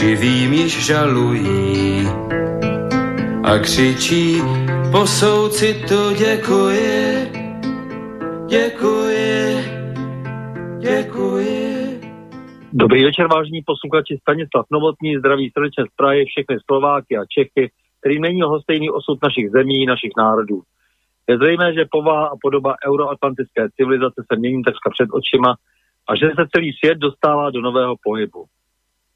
živým již žalují a křičí po soucitu děkuji, děkuji, děkuji. Dobrý večer, vážní posluchači. Stanislav Novotný zdraví srdečně z Prahy všechny Slováky a Čechy, kterým není stejný osud našich zemí, našich národů. Je zřejmé, že povaha a podoba euroatlantické civilizace se mění takřka před očima a že se celý svět dostává do nového pohybu.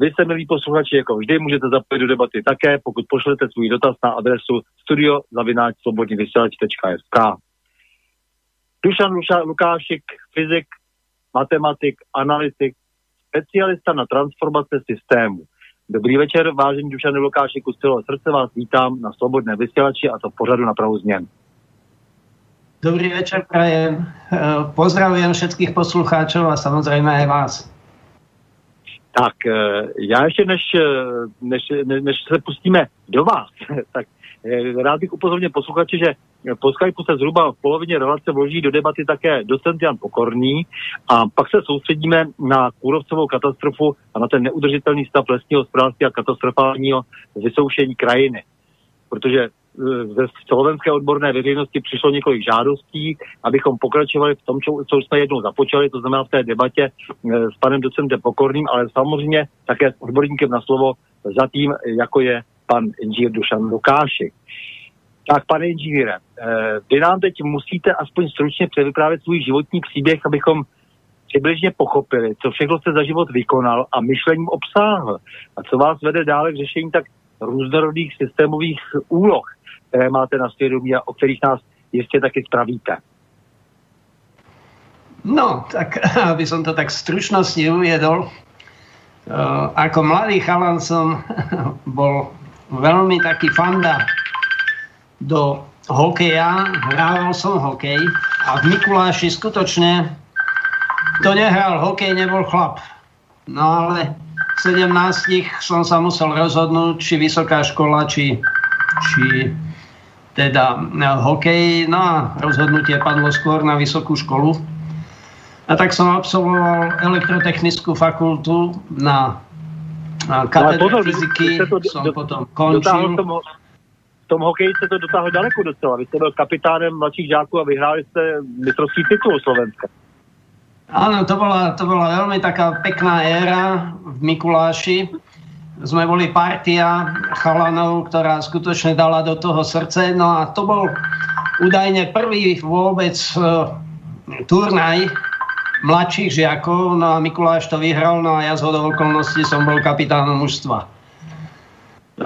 Vy se, milí posluchači, jako vždy můžete zapojit do debaty také, pokud pošlete svůj dotaz na adresu studiozavináčslobodnivysílač.sk Dušan Luša, Lukášik, fyzik, matematik, analytik, specialista na transformace systému. Dobrý večer, vážení Dušany Lukášiku, z celého srdce vás vítám na Slobodné vysílači a to pořadu na prahu změn. Dobrý večer, prajem. Pozdravujem všetkých poslucháčov a samozrejme aj vás. Tak, já ještě než, než, než se pustíme do vás, tak rád bych upozornil posluchače, že po Skypeu se zhruba v polovině relace vloží do debaty také docent Jan Pokorný a pak se soustředíme na kůrovcovou katastrofu a na ten neudržitelný stav lesního hospodářství a katastrofálního vysoušení krajiny. Protože ze slovenské odborné veřejnosti přišlo několik žádostí, abychom pokračovali v tom, co jsme jednou započali, to znamená v té debatě s panem docentem Pokorným, ale samozřejmě také s odborníkem na slovo zatím, jako je pan inženýr Dušan Lukášek. Tak, pane inženýre, vy nám teď musíte aspoň stručně převyprávět svůj životní příběh, abychom přibližně pochopili, co všechno jste za život vykonal a myšlením obsáhl. A co vás vede dále k řešení tak různorodých systémových úloh, které máte na svědomí a o kterých nás jistě taky spravíte. No, tak aby som to tak stručnosti uviedol, Uh, ako mladý chalan som bol veľmi taký fanda do hokeja, hrával som hokej a v Mikuláši skutočne kto nehral hokej, nebol chlap. No ale 17 som sa musel rozhodnúť, či vysoká škola, či, či teda hokej. No a rozhodnutie padlo skôr na vysokú školu. A tak som absolvoval elektrotechnickú fakultu na, na katedre no, fyziky, to, som do, potom končil. Tom, v tom hokeji jste to dotáhl daleko docela. Vy jste byl kapitánem mladších žáků a vyhráli ste mistrovský titul Slovenska. Áno, to bola, to bola veľmi taká pekná éra v Mikuláši. Sme boli partia chalanov, ktorá skutočne dala do toho srdce. No a to bol údajne prvý vôbec uh, turnaj mladších žiakov, no a Mikuláš to vyhral, no a ja z hodou okolností som bol kapitánom mužstva.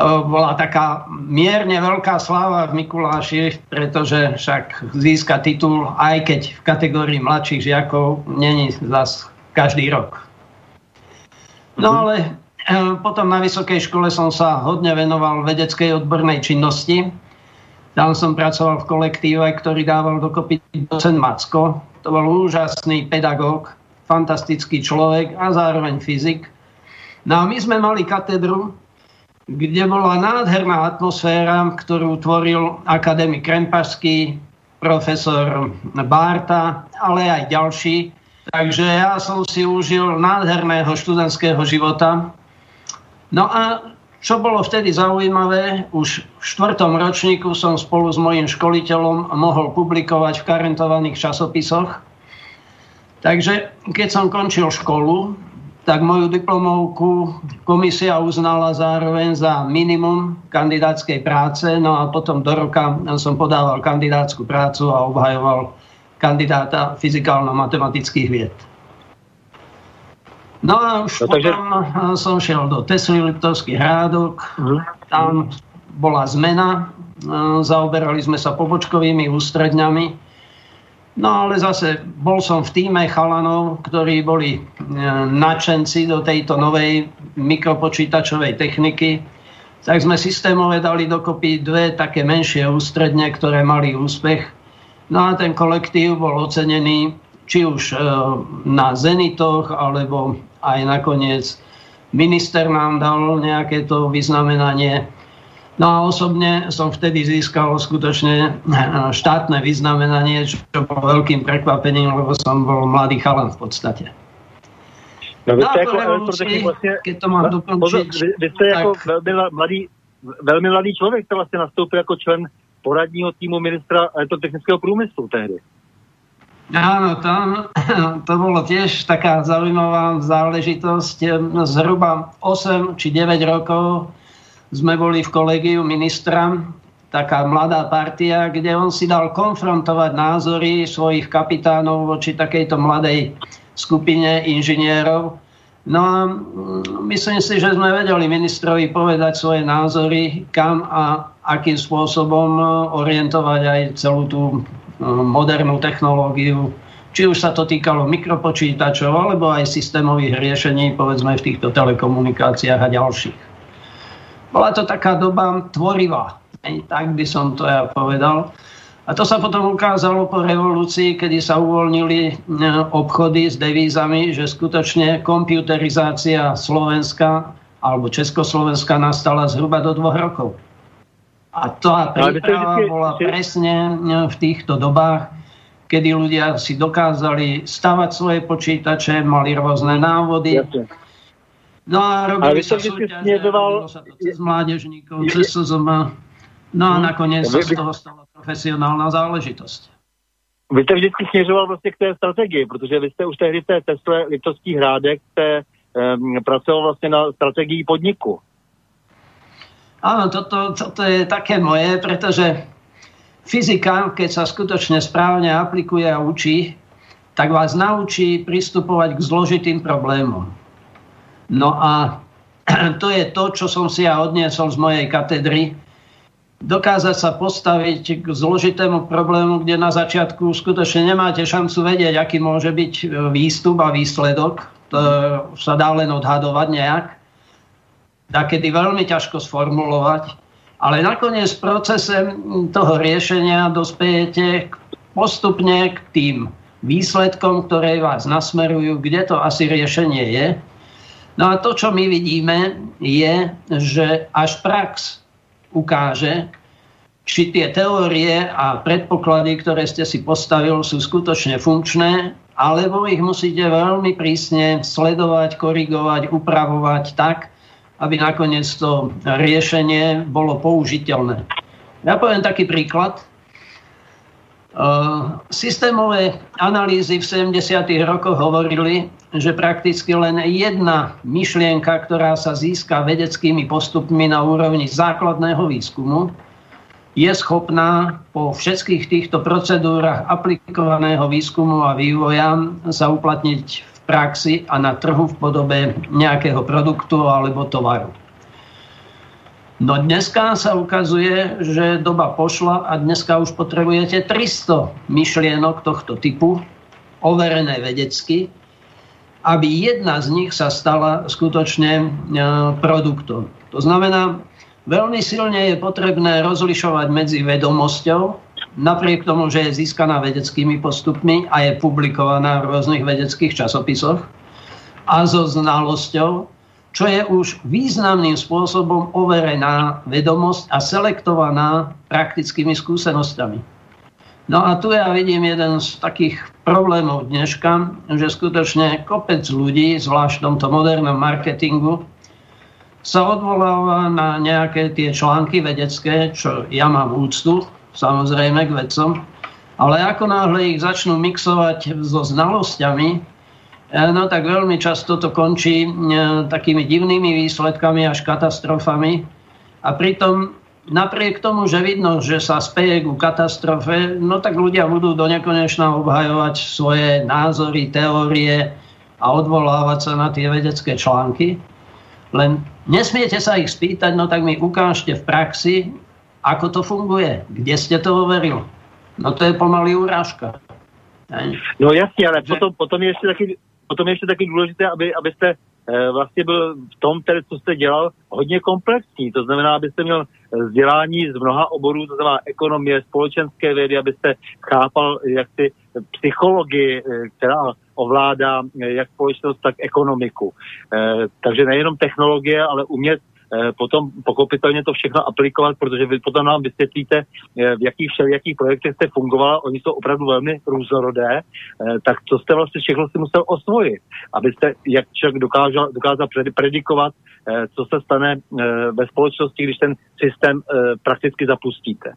Bola taká mierne veľká sláva v Mikuláši, pretože však získa titul, aj keď v kategórii mladších žiakov, není zas každý rok. No mhm. ale e, potom na vysokej škole som sa hodne venoval vedeckej odbornej činnosti. Tam som pracoval v kolektíve, ktorý dával dokopy docent Macko. To bol úžasný pedagóg, fantastický človek a zároveň fyzik. No a my sme mali katedru, kde bola nádherná atmosféra, ktorú tvoril akademik Krempašský, profesor Bárta, ale aj ďalší. Takže ja som si užil nádherného študentského života. No a čo bolo vtedy zaujímavé, už v štvrtom ročníku som spolu s mojim školiteľom mohol publikovať v karentovaných časopisoch. Takže keď som končil školu, tak moju diplomovku komisia uznala zároveň za minimum kandidátskej práce, no a potom do roka som podával kandidátsku prácu a obhajoval kandidáta fyzikálno-matematických vied. No a už no, takže... potom som šiel do Tesly Liptovských hrádok, mm. tam bola zmena, zaoberali sme sa pobočkovými ústredňami, No ale zase bol som v týme chalanov, ktorí boli e, nadšenci do tejto novej mikropočítačovej techniky. Tak sme systémové dali dokopy dve také menšie ústredne, ktoré mali úspech. No a ten kolektív bol ocenený či už e, na Zenitoch, alebo aj nakoniec minister nám dal nejaké to vyznamenanie. No a osobne som vtedy získal skutočne eh, štátne vyznamenanie, čo bolo veľkým prekvapením, lebo som bol mladý chalan v podstate. No, vy jste no, jako elektrotechnik vlastně, keď to mám dokončiť, vy, vy jste tak... jako velmi mladý, velmi mladý člověk, který vlastně nastoupil jako člen poradního týmu ministra elektrotechnického průmyslu tehdy. Áno, tam, to bolo tiež taká zaujímavá záležitosť. Zhruba 8 či 9 rokov sme boli v kolegiu ministra, taká mladá partia, kde on si dal konfrontovať názory svojich kapitánov voči takejto mladej skupine inžinierov. No a mm, myslím si, že sme vedeli ministrovi povedať svoje názory, kam a akým spôsobom orientovať aj celú tú mm, modernú technológiu, či už sa to týkalo mikropočítačov, alebo aj systémových riešení, povedzme v týchto telekomunikáciách a ďalších. Bola to taká doba tvorivá, tak by som to ja povedal. A to sa potom ukázalo po revolúcii, kedy sa uvoľnili e, obchody s devízami, že skutočne komputerizácia Slovenska alebo Československa nastala zhruba do dvoch rokov. A tá príprava bola presne e, v týchto dobách, kedy ľudia si dokázali stavať svoje počítače, mali rôzne návody. No a robili sa súťaže, sniedoval... sa to cez mládežníkov, cez SZM. No a mhm. nakoniec sa z toho stala profesionálna záležitosť. Vy jste vždycky směřoval vlastně k té strategii, protože vy jste už tehdy v té Tesle Liptovských hrádek jste um, pracoval vlastně na strategii podniku. Áno, toto, toto je také moje, pretože fyzika, keď sa skutočne správne aplikuje a učí, tak vás naučí pristupovať k zložitým problémom. No a to je to, čo som si ja odniesol z mojej katedry. Dokázať sa postaviť k zložitému problému, kde na začiatku skutočne nemáte šancu vedieť, aký môže byť e, výstup a výsledok. To sa dá len odhadovať nejak. Dá kedy veľmi ťažko sformulovať. Ale nakoniec procese toho riešenia dospejete postupne k tým výsledkom, ktoré vás nasmerujú, kde to asi riešenie je. No a to, čo my vidíme, je, že až prax ukáže, či tie teórie a predpoklady, ktoré ste si postavil, sú skutočne funkčné, alebo ich musíte veľmi prísne sledovať, korigovať, upravovať tak, aby nakoniec to riešenie bolo použiteľné. Ja poviem taký príklad. Uh, systémové analýzy v 70. rokoch hovorili, že prakticky len jedna myšlienka, ktorá sa získa vedeckými postupmi na úrovni základného výskumu, je schopná po všetkých týchto procedúrach aplikovaného výskumu a vývoja sa uplatniť v praxi a na trhu v podobe nejakého produktu alebo tovaru. No dneska sa ukazuje, že doba pošla a dneska už potrebujete 300 myšlienok tohto typu, overené vedecky, aby jedna z nich sa stala skutočne e, produktom. To znamená, veľmi silne je potrebné rozlišovať medzi vedomosťou, napriek tomu, že je získaná vedeckými postupmi a je publikovaná v rôznych vedeckých časopisoch, a so znalosťou, čo je už významným spôsobom overená vedomosť a selektovaná praktickými skúsenosťami. No a tu ja vidím jeden z takých problémov dneška, že skutočne kopec ľudí, zvlášť v tomto modernom marketingu, sa odvoláva na nejaké tie články vedecké, čo ja mám úctu, samozrejme k vedcom, ale ako náhle ich začnú mixovať so znalosťami, E, no tak veľmi často to končí e, takými divnými výsledkami až katastrofami. A pritom napriek tomu, že vidno, že sa speje ku katastrofe, no tak ľudia budú do nekonečna obhajovať svoje názory, teórie a odvolávať sa na tie vedecké články. Len nesmiete sa ich spýtať, no tak mi ukážte v praxi, ako to funguje, kde ste to overil. No to je pomaly urážka. No jasně, ale potom, potom je ještě taky potom je ještě taky důležité, aby, abyste e, vlastně byl v tom, tedy, co jste dělal, hodně komplexní. To znamená, abyste měl vzdělání z mnoha oborů, to znamená ekonomie, společenské vědy, abyste chápal jak ty psychologii, eh, která ovládá eh, jak společnost, tak ekonomiku. E, takže nejenom technologie, ale umět potom pochopitelně to všechno aplikovat, protože vy potom nám vysvětlíte, eh, v jakých jakých projektech jste fungovala, oni jsou opravdu velmi různorodé, eh, tak co jste vlastně všechno si musel osvojit, abyste, jak člověk dokázal, dokázal predikovat, co se stane ve společnosti, když ten systém prakticky zapustíte.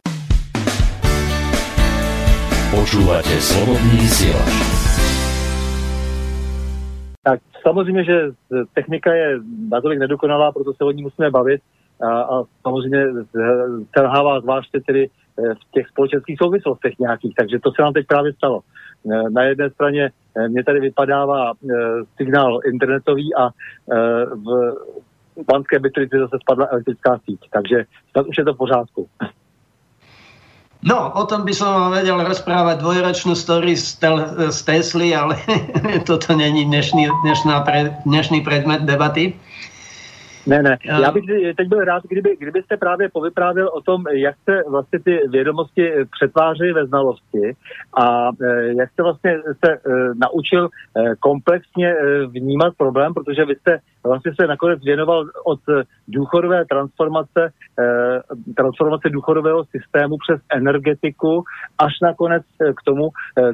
Počúvate slobodný vysielač. Samozřejmě, že technika je natolik nedokonalá, proto se o ní musíme bavit a, a samozřejmě selhává zvláště tedy eh, v těch společenských souvislostech nějakých, takže to se nám teď právě stalo. Eh, na jedné straně eh, mě tady vypadává signál internetový a v Banské Bystrici zase spadla elektrická síť, takže snad už je to v pořádku. No, o tom by som vám vedel rozprávať dvojročnú story z, tel, z Tesly, ale toto není dnešný, dnešná pre, dnešný predmet debaty. Ne, ne. Já bych teď byl rád, kdyby, kdybyste právě povyprávěl o tom, jak se vlastně ty vědomosti přetvářejí ve znalosti a eh, jak jste vlastně se eh, naučil eh, komplexně vnímat problém, protože vy jste vlastně se nakonec věnoval od důchodové transformace, transformace důchodového systému přes energetiku až nakonec k tomu,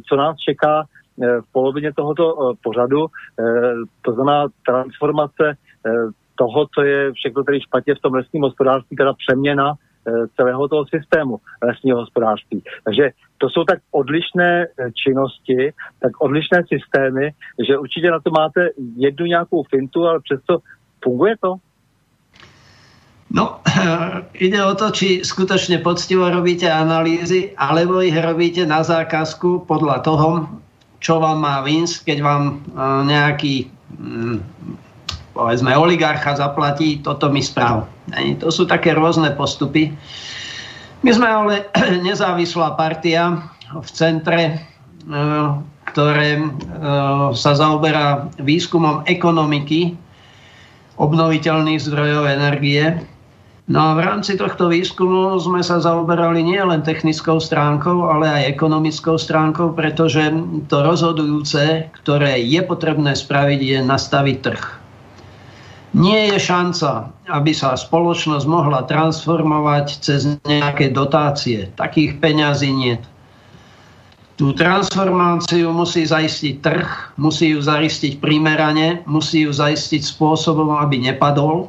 co nás čeká v polovině tohoto pořadu, to znamená transformace toho, co je všechno tady špatně v tom lesním hospodářství, teda přeměna eh, celého toho systému lesního hospodářství. Takže to jsou tak odlišné eh, činnosti, tak odlišné systémy, že určitě na to máte jednu nějakou fintu, ale přesto funguje to? No, ide o to, či skutočne poctivo robíte analýzy, alebo ich robíte na zákazku podľa toho, čo vám má výsť, keď vám eh, nejaký mm, povedzme oligarcha zaplatí, toto mi správ. To sú také rôzne postupy. My sme ale nezávislá partia v centre, e, ktoré e, sa zaoberá výskumom ekonomiky obnoviteľných zdrojov energie. No a v rámci tohto výskumu sme sa zaoberali nielen technickou stránkou, ale aj ekonomickou stránkou, pretože to rozhodujúce, ktoré je potrebné spraviť, je nastaviť trh. Nie je šanca, aby sa spoločnosť mohla transformovať cez nejaké dotácie. Takých peňazí nie. Tú transformáciu musí zaistiť trh, musí ju zaistiť primerane, musí ju zaistiť spôsobom, aby nepadol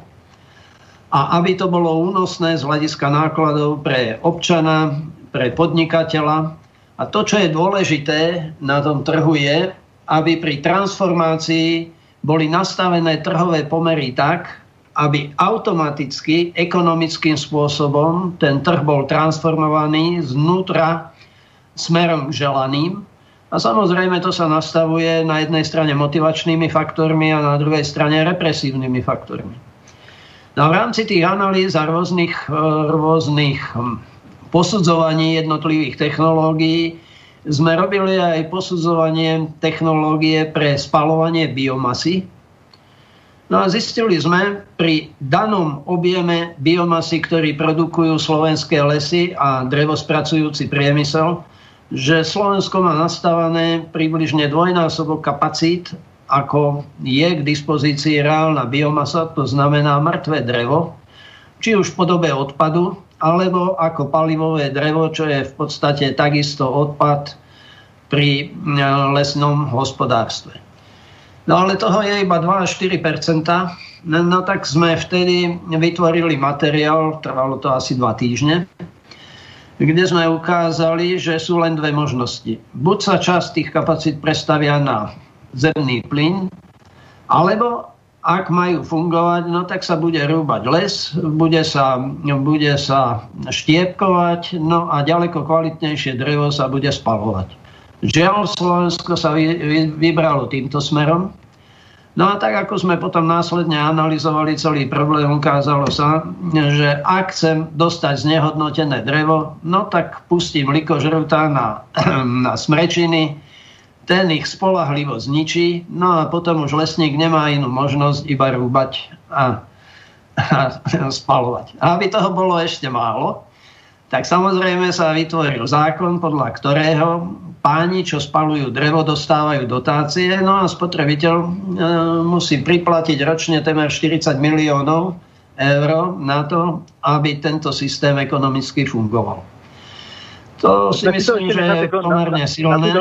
a aby to bolo únosné z hľadiska nákladov pre občana, pre podnikateľa. A to, čo je dôležité na tom trhu je, aby pri transformácii boli nastavené trhové pomery tak, aby automaticky, ekonomickým spôsobom ten trh bol transformovaný znútra smerom želaným. A samozrejme to sa nastavuje na jednej strane motivačnými faktormi a na druhej strane represívnymi faktormi. No v rámci tých analýz a rôznych, e, rôznych hm, posudzovaní jednotlivých technológií sme robili aj posudzovanie technológie pre spalovanie biomasy. No a zistili sme pri danom objeme biomasy, ktorý produkujú slovenské lesy a drevospracujúci priemysel, že Slovensko má nastavené približne dvojnásobok kapacít, ako je k dispozícii reálna biomasa, to znamená mŕtve drevo, či už v podobe odpadu, alebo ako palivové drevo, čo je v podstate takisto odpad pri e, lesnom hospodárstve. No ale toho je iba 2 až 4% no, no tak sme vtedy vytvorili materiál, trvalo to asi 2 týždne, kde sme ukázali, že sú len dve možnosti. Buď sa časť tých kapacít prestavia na zemný plyn, alebo ak majú fungovať, no tak sa bude rúbať les, bude sa, bude sa štiepkovať, no a ďaleko kvalitnejšie drevo sa bude spalovať. Žiaľ, Slovensko sa vy, vy, vybralo týmto smerom. No a tak ako sme potom následne analyzovali celý problém, ukázalo sa, že ak chcem dostať znehodnotené drevo, no tak pustím likožrutá na, na smrečiny, ten ich spolahlivo zničí, no a potom už lesník nemá inú možnosť iba rúbať a, a spalovať. A aby toho bolo ešte málo, tak samozrejme sa vytvoril zákon, podľa ktorého páni, čo spalujú drevo, dostávajú dotácie, no a spotrebiteľ e, musí priplatiť ročne temer 40 miliónov eur na to, aby tento systém ekonomicky fungoval. To si myslím, že je pomerne silné.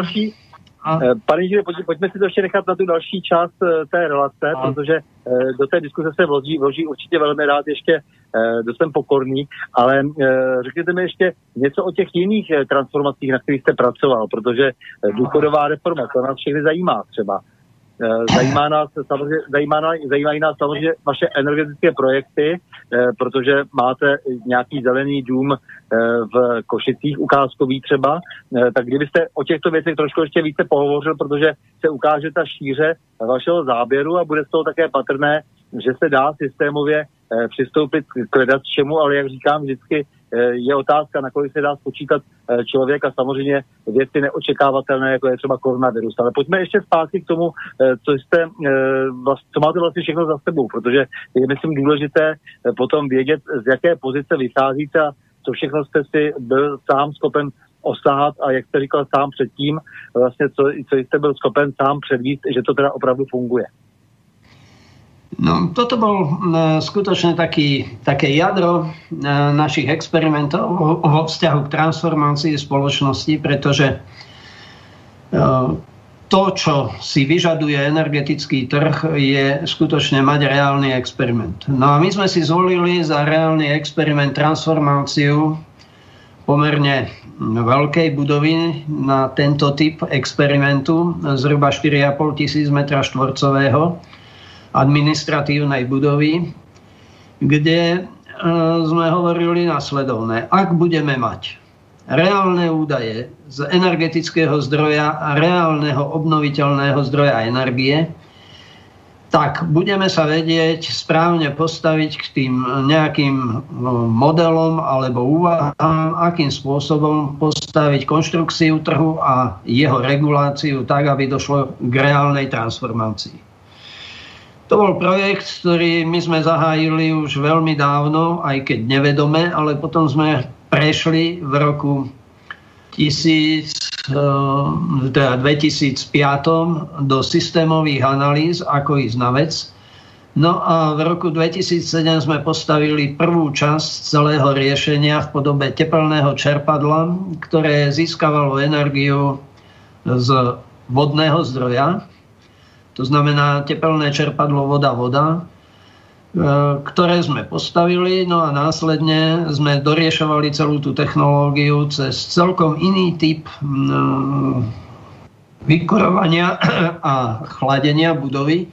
Eh, pane Žile, pojďme si to ještě nechat na tu další část eh, té relace, a. protože eh, do té diskuse se vloží, vloží určitě velmi rád ještě, dost jsem pokorný, ale řekněte mi ještě něco o těch jiných transformacích, na kterých jste pracoval, protože důchodová reforma, to nás všechny zajímá třeba. Eh, zajímá nás samozřejmě, zajímá, zajímají nás samozřejmě vaše energetické projekty, eh, protože máte nějaký zelený dům eh, v Košicích, ukázkový třeba, tak kdybyste o těchto věcech trošku ještě více pohovořil, protože se ukáže ta šíře vašeho záběru a bude z toho také patrné, že se dá systémově přistoupit k čemu, ale jak říkám vždycky, Eh, je otázka, na kolik se dá spočítat eh, člověk a samozřejmě věci neočekávatelné, jako je třeba koronavirus. Ale pojďme ještě zpátky k tomu, eh, co, jste, co máte vlastně všechno za sebou, protože je myslím důležité potom vědět, z jaké pozice vycházíte a co všechno jste si byl sám schopen osahat a jak jste říkal sám předtím, vlastně co, co jste byl schopen sám předvíst, že to teda opravdu funguje. No, toto bol e, skutočne taký, také jadro e, našich experimentov vo vzťahu k transformácii spoločnosti, pretože e, to, čo si vyžaduje energetický trh, je skutočne mať reálny experiment. No a my sme si zvolili za reálny experiment transformáciu pomerne veľkej budovy na tento typ experimentu, zhruba 4,5 tisíc m štvorcového administratívnej budovy, kde e, sme hovorili nasledovné. Ak budeme mať reálne údaje z energetického zdroja a reálneho obnoviteľného zdroja energie, tak budeme sa vedieť správne postaviť k tým nejakým e, modelom alebo úvahám, akým spôsobom postaviť konštrukciu trhu a jeho reguláciu tak, aby došlo k reálnej transformácii. To bol projekt, ktorý my sme zahájili už veľmi dávno, aj keď nevedome, ale potom sme prešli v roku 1000, eh, teda 2005 do systémových analýz, ako ísť na vec. No a v roku 2007 sme postavili prvú časť celého riešenia v podobe tepelného čerpadla, ktoré získavalo energiu z vodného zdroja to znamená tepelné čerpadlo voda-voda, e, ktoré sme postavili, no a následne sme doriešovali celú tú technológiu cez celkom iný typ e, vykurovania a chladenia budovy,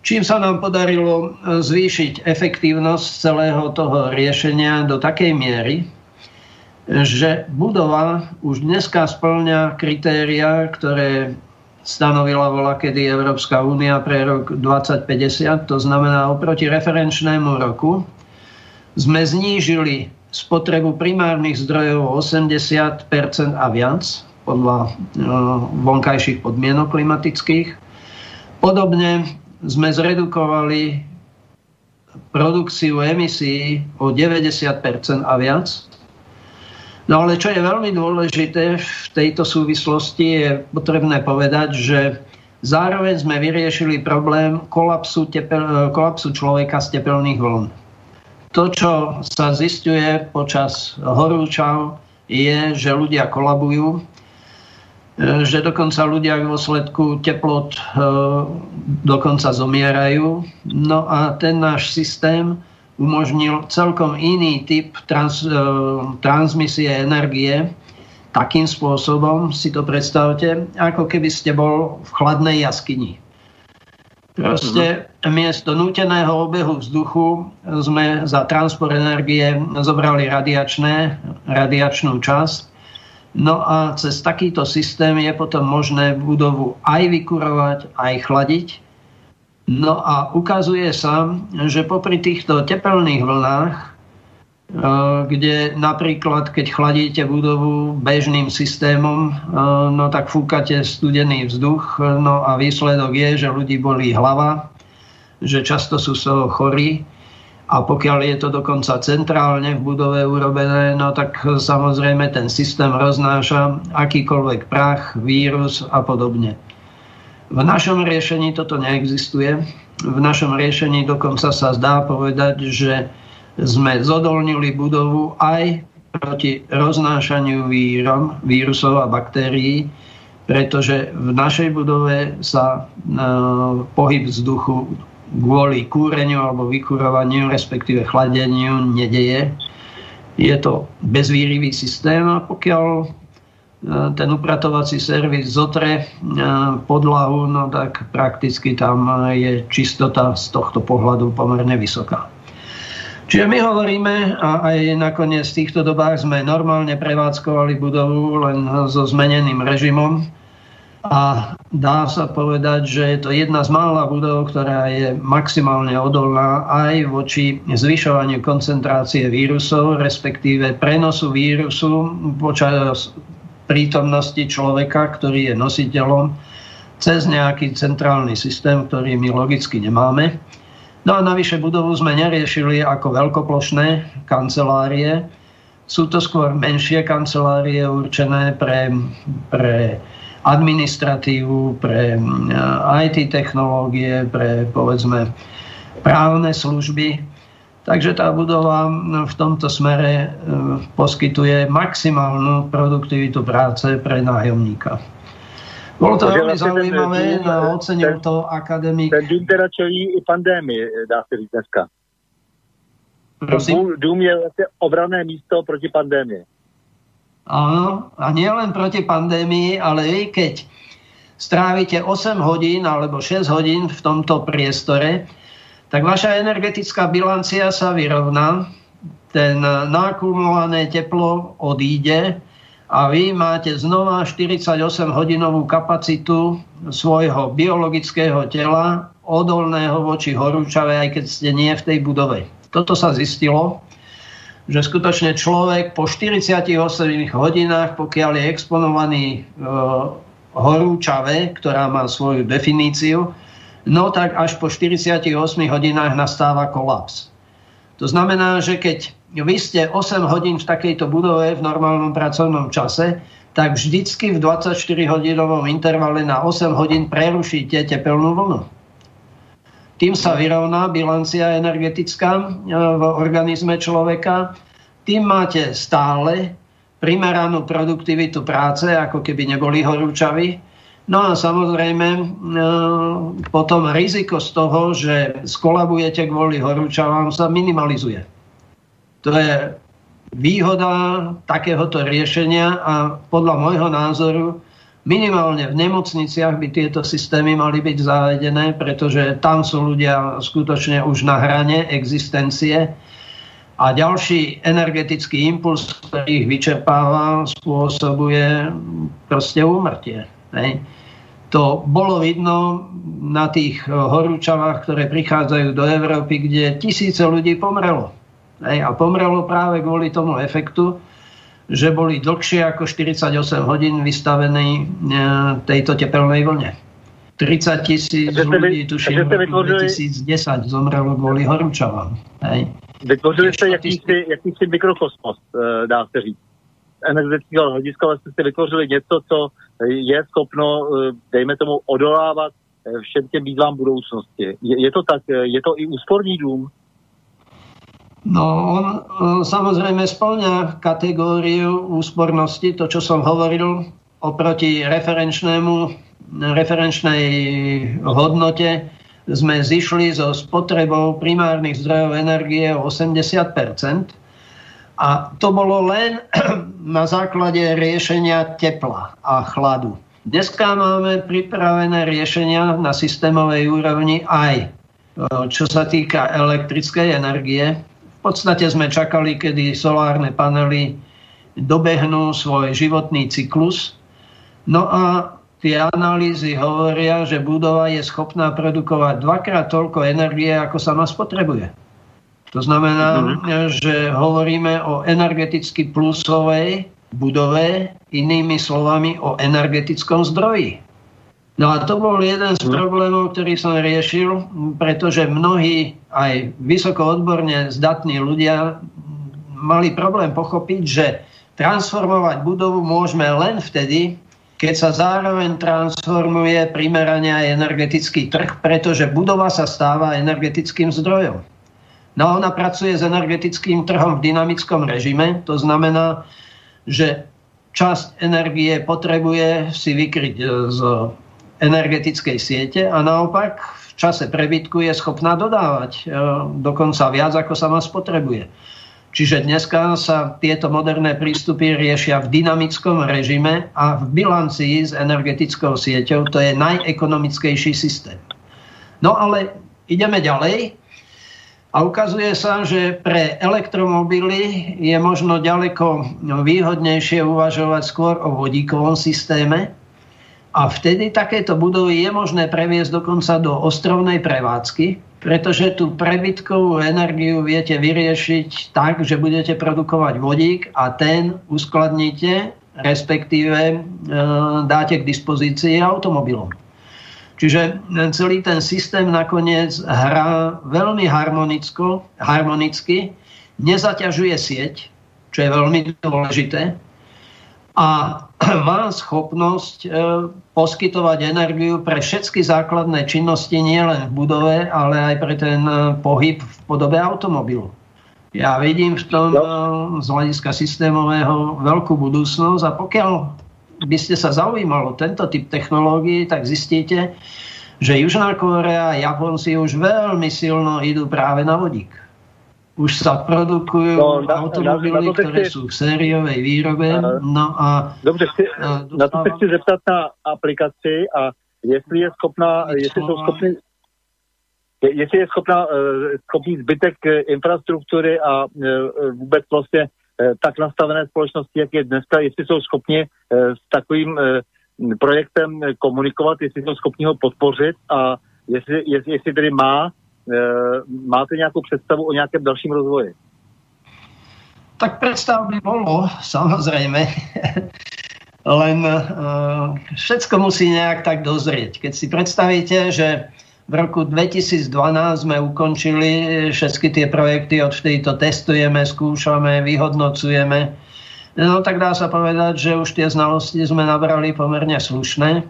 čím sa nám podarilo zvýšiť efektívnosť celého toho riešenia do takej miery, že budova už dneska splňa kritéria, ktoré stanovila bola kedy Európska únia pre rok 2050, to znamená oproti referenčnému roku, sme znížili spotrebu primárnych zdrojov o 80% a viac podľa e, vonkajších podmienok klimatických. Podobne sme zredukovali produkciu emisí o 90 a viac. No ale čo je veľmi dôležité v tejto súvislosti, je potrebné povedať, že zároveň sme vyriešili problém kolapsu, tepel, kolapsu človeka z tepelných vln. To, čo sa zistuje počas horúčav, je, že ľudia kolabujú, e, že dokonca ľudia v dôsledku teplot e, dokonca zomierajú. No a ten náš systém umožnil celkom iný typ trans, e, transmisie energie, takým spôsobom, si to predstavte, ako keby ste bol v chladnej jaskyni. Proste uh-huh. miesto núteného obehu vzduchu sme za transport energie zobrali radiačné, radiačnú časť. No a cez takýto systém je potom možné budovu aj vykurovať, aj chladiť. No a ukazuje sa, že popri týchto tepelných vlnách Eh, kde napríklad, keď chladíte budovu bežným systémom, eh, no tak fúkate studený vzduch, no a výsledok je, že ľudí bolí hlava, že často sú z chorí a pokiaľ je to dokonca centrálne v budove urobené, no tak samozrejme ten systém roznáša akýkoľvek prach, vírus a podobne. V našom riešení toto neexistuje. V našom riešení dokonca sa zdá povedať, že sme zodolnili budovu aj proti roznášaniu vírom, vírusov a baktérií, pretože v našej budove sa e, pohyb vzduchu kvôli kúreniu alebo vykurovaniu, respektíve chladeniu nedeje. Je to bezvýrivý systém a pokiaľ ten upratovací servis zotre e, podlahu, no tak prakticky tam je čistota z tohto pohľadu pomerne vysoká. Čiže my hovoríme, a aj nakoniec v týchto dobách sme normálne prevádzkovali budovu len so zmeneným režimom. A dá sa povedať, že je to jedna z mála budov, ktorá je maximálne odolná aj voči zvyšovaniu koncentrácie vírusov, respektíve prenosu vírusu počas prítomnosti človeka, ktorý je nositeľom, cez nejaký centrálny systém, ktorý my logicky nemáme. No a navyše budovu sme neriešili ako veľkoplošné kancelárie. Sú to skôr menšie kancelárie určené pre, pre administratívu, pre IT technológie, pre povedzme právne služby. Takže tá budova v tomto smere poskytuje maximálnu produktivitu práce pre nájomníka. Bolo to veľmi zaujímavé, no, ocenil to akademik. Ten dům teda čelí i pandémii, dá se říct dneska. Prosím? Dům je vlastně obrané místo proti pandémii. Áno, a nie len proti pandémii, ale aj keď strávite 8 hodín alebo 6 hodín v tomto priestore, tak vaša energetická bilancia sa vyrovná, ten nákumulované teplo odíde a vy máte znova 48-hodinovú kapacitu svojho biologického tela odolného voči horúčave, aj keď ste nie v tej budove. Toto sa zistilo, že skutočne človek po 48 hodinách, pokiaľ je exponovaný e, horúčave, ktorá má svoju definíciu, no tak až po 48 hodinách nastáva kolaps. To znamená, že keď vy ste 8 hodín v takejto budove v normálnom pracovnom čase, tak vždycky v 24-hodinovom intervale na 8 hodín prerušíte tepelnú vlnu. Tým sa vyrovná bilancia energetická e, v organizme človeka. Tým máte stále primeranú produktivitu práce, ako keby neboli horúčaví. No a samozrejme e, potom riziko z toho, že skolabujete kvôli horúčavám sa minimalizuje. To je výhoda takéhoto riešenia a podľa môjho názoru minimálne v nemocniciach by tieto systémy mali byť zavedené, pretože tam sú ľudia skutočne už na hrane existencie a ďalší energetický impuls, ktorý ich vyčerpáva, spôsobuje proste úmrtie. Hej. To bolo vidno na tých horúčavách, ktoré prichádzajú do Európy, kde tisíce ľudí pomrelo. A pomrelo práve kvôli tomu efektu, že boli dlhšie ako 48 hodín vystavení e, tejto tepelnej vlne. 30 tisíc ľudí, tuším, v roku 2010 zomrelo kvôli horúčavám. Vytvořili jste jakýsi, jakýsi mikrokosmos, e, dá se říct. Energetického hlediska vlastně jste vytvořili něco, co je schopno, e, dejme tomu, odolávat všem těm výzvám budoucnosti. Je, je to tak, je to i úsporný dům? No, on samozrejme splňa kategóriu úspornosti, to, čo som hovoril, oproti referenčnému, referenčnej hodnote sme zišli so spotrebou primárnych zdrojov energie o 80 a to bolo len na základe riešenia tepla a chladu. Dneska máme pripravené riešenia na systémovej úrovni aj čo sa týka elektrickej energie, v podstate sme čakali, kedy solárne panely dobehnú svoj životný cyklus. No a tie analýzy hovoria, že budova je schopná produkovať dvakrát toľko energie, ako sama spotrebuje. To znamená, mm-hmm. že hovoríme o energeticky plusovej budove, inými slovami o energetickom zdroji. No a to bol jeden z problémov, ktorý som riešil, pretože mnohí aj vysoko odborne zdatní ľudia mali problém pochopiť, že transformovať budovu môžeme len vtedy, keď sa zároveň transformuje primerane aj energetický trh, pretože budova sa stáva energetickým zdrojom. No ona pracuje s energetickým trhom v dynamickom režime, to znamená, že časť energie potrebuje si vykryť z energetickej siete a naopak v čase prebytku je schopná dodávať e, dokonca viac, ako sa má spotrebuje. Čiže dneska sa tieto moderné prístupy riešia v dynamickom režime a v bilancii s energetickou sieťou. To je najekonomickejší systém. No ale ideme ďalej. A ukazuje sa, že pre elektromobily je možno ďaleko výhodnejšie uvažovať skôr o vodíkovom systéme, a vtedy takéto budovy je možné previesť dokonca do ostrovnej prevádzky, pretože tú prebytkovú energiu viete vyriešiť tak, že budete produkovať vodík a ten uskladníte, respektíve e, dáte k dispozícii automobilom. Čiže celý ten systém nakoniec hrá veľmi harmonicko, harmonicky, nezaťažuje sieť, čo je veľmi dôležité, a má schopnosť e, poskytovať energiu pre všetky základné činnosti nielen v budove, ale aj pre ten e, pohyb v podobe automobilu. Ja vidím v tom e, z hľadiska systémového veľkú budúcnosť a pokiaľ by ste sa zaujímalo tento typ technológií, tak zistíte, že Južná Kórea a Japonci už veľmi silno idú práve na vodík. Už sa produkujú no, na, automobily, na, na ktoré chci... sú v sériovej výrobe. No a, Dobře, chci, na to se chci zeptat na aplikaci a jestli je schopná, jestli jsou schopni jestli je schopná, eh, schopný zbytek eh, infrastruktury a eh, vůbec vlastně tak nastavené společnosti, jak je dneska, jestli jsou schopni s takovým projektem komunikovat, jestli jsou schopni ho podpořit a jestli, jestli, jestli tedy má máte nějakou představu o nějakém dalším rozvoji? Tak predstav by bolo, samozrejme. Len uh, všetko musí nejak tak dozrieť. Keď si predstavíte, že v roku 2012 sme ukončili všetky tie projekty, odvtedy to testujeme, skúšame, vyhodnocujeme, no tak dá sa povedať, že už tie znalosti sme nabrali pomerne slušné.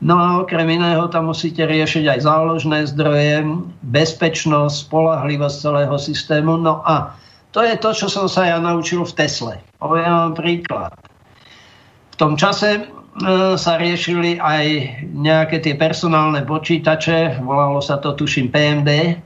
No a okrem iného tam musíte riešiť aj záložné zdroje, bezpečnosť, spolahlivosť celého systému. No a to je to, čo som sa ja naučil v Tesle. Poviem vám príklad. V tom čase sa riešili aj nejaké tie personálne počítače, volalo sa to tuším PMD.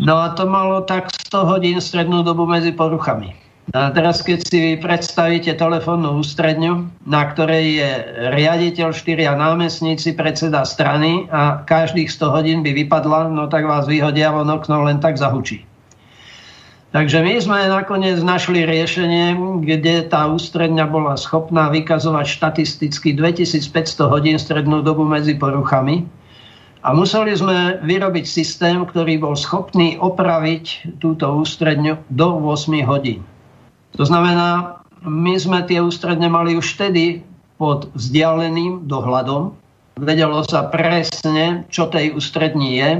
No a to malo tak 100 hodín strednú dobu medzi poruchami. A teraz, keď si predstavíte telefónnu ústredňu, na ktorej je riaditeľ, štyria námestníci, predseda strany a každých 100 hodín by vypadla, no tak vás vyhodia von okno len tak zahučí. Takže my sme nakoniec našli riešenie, kde tá ústredňa bola schopná vykazovať štatisticky 2500 hodín strednú dobu medzi poruchami. A museli sme vyrobiť systém, ktorý bol schopný opraviť túto ústredňu do 8 hodín. To znamená, my sme tie ústredne mali už vtedy pod vzdialeným dohľadom. Vedelo sa presne, čo tej ústrední je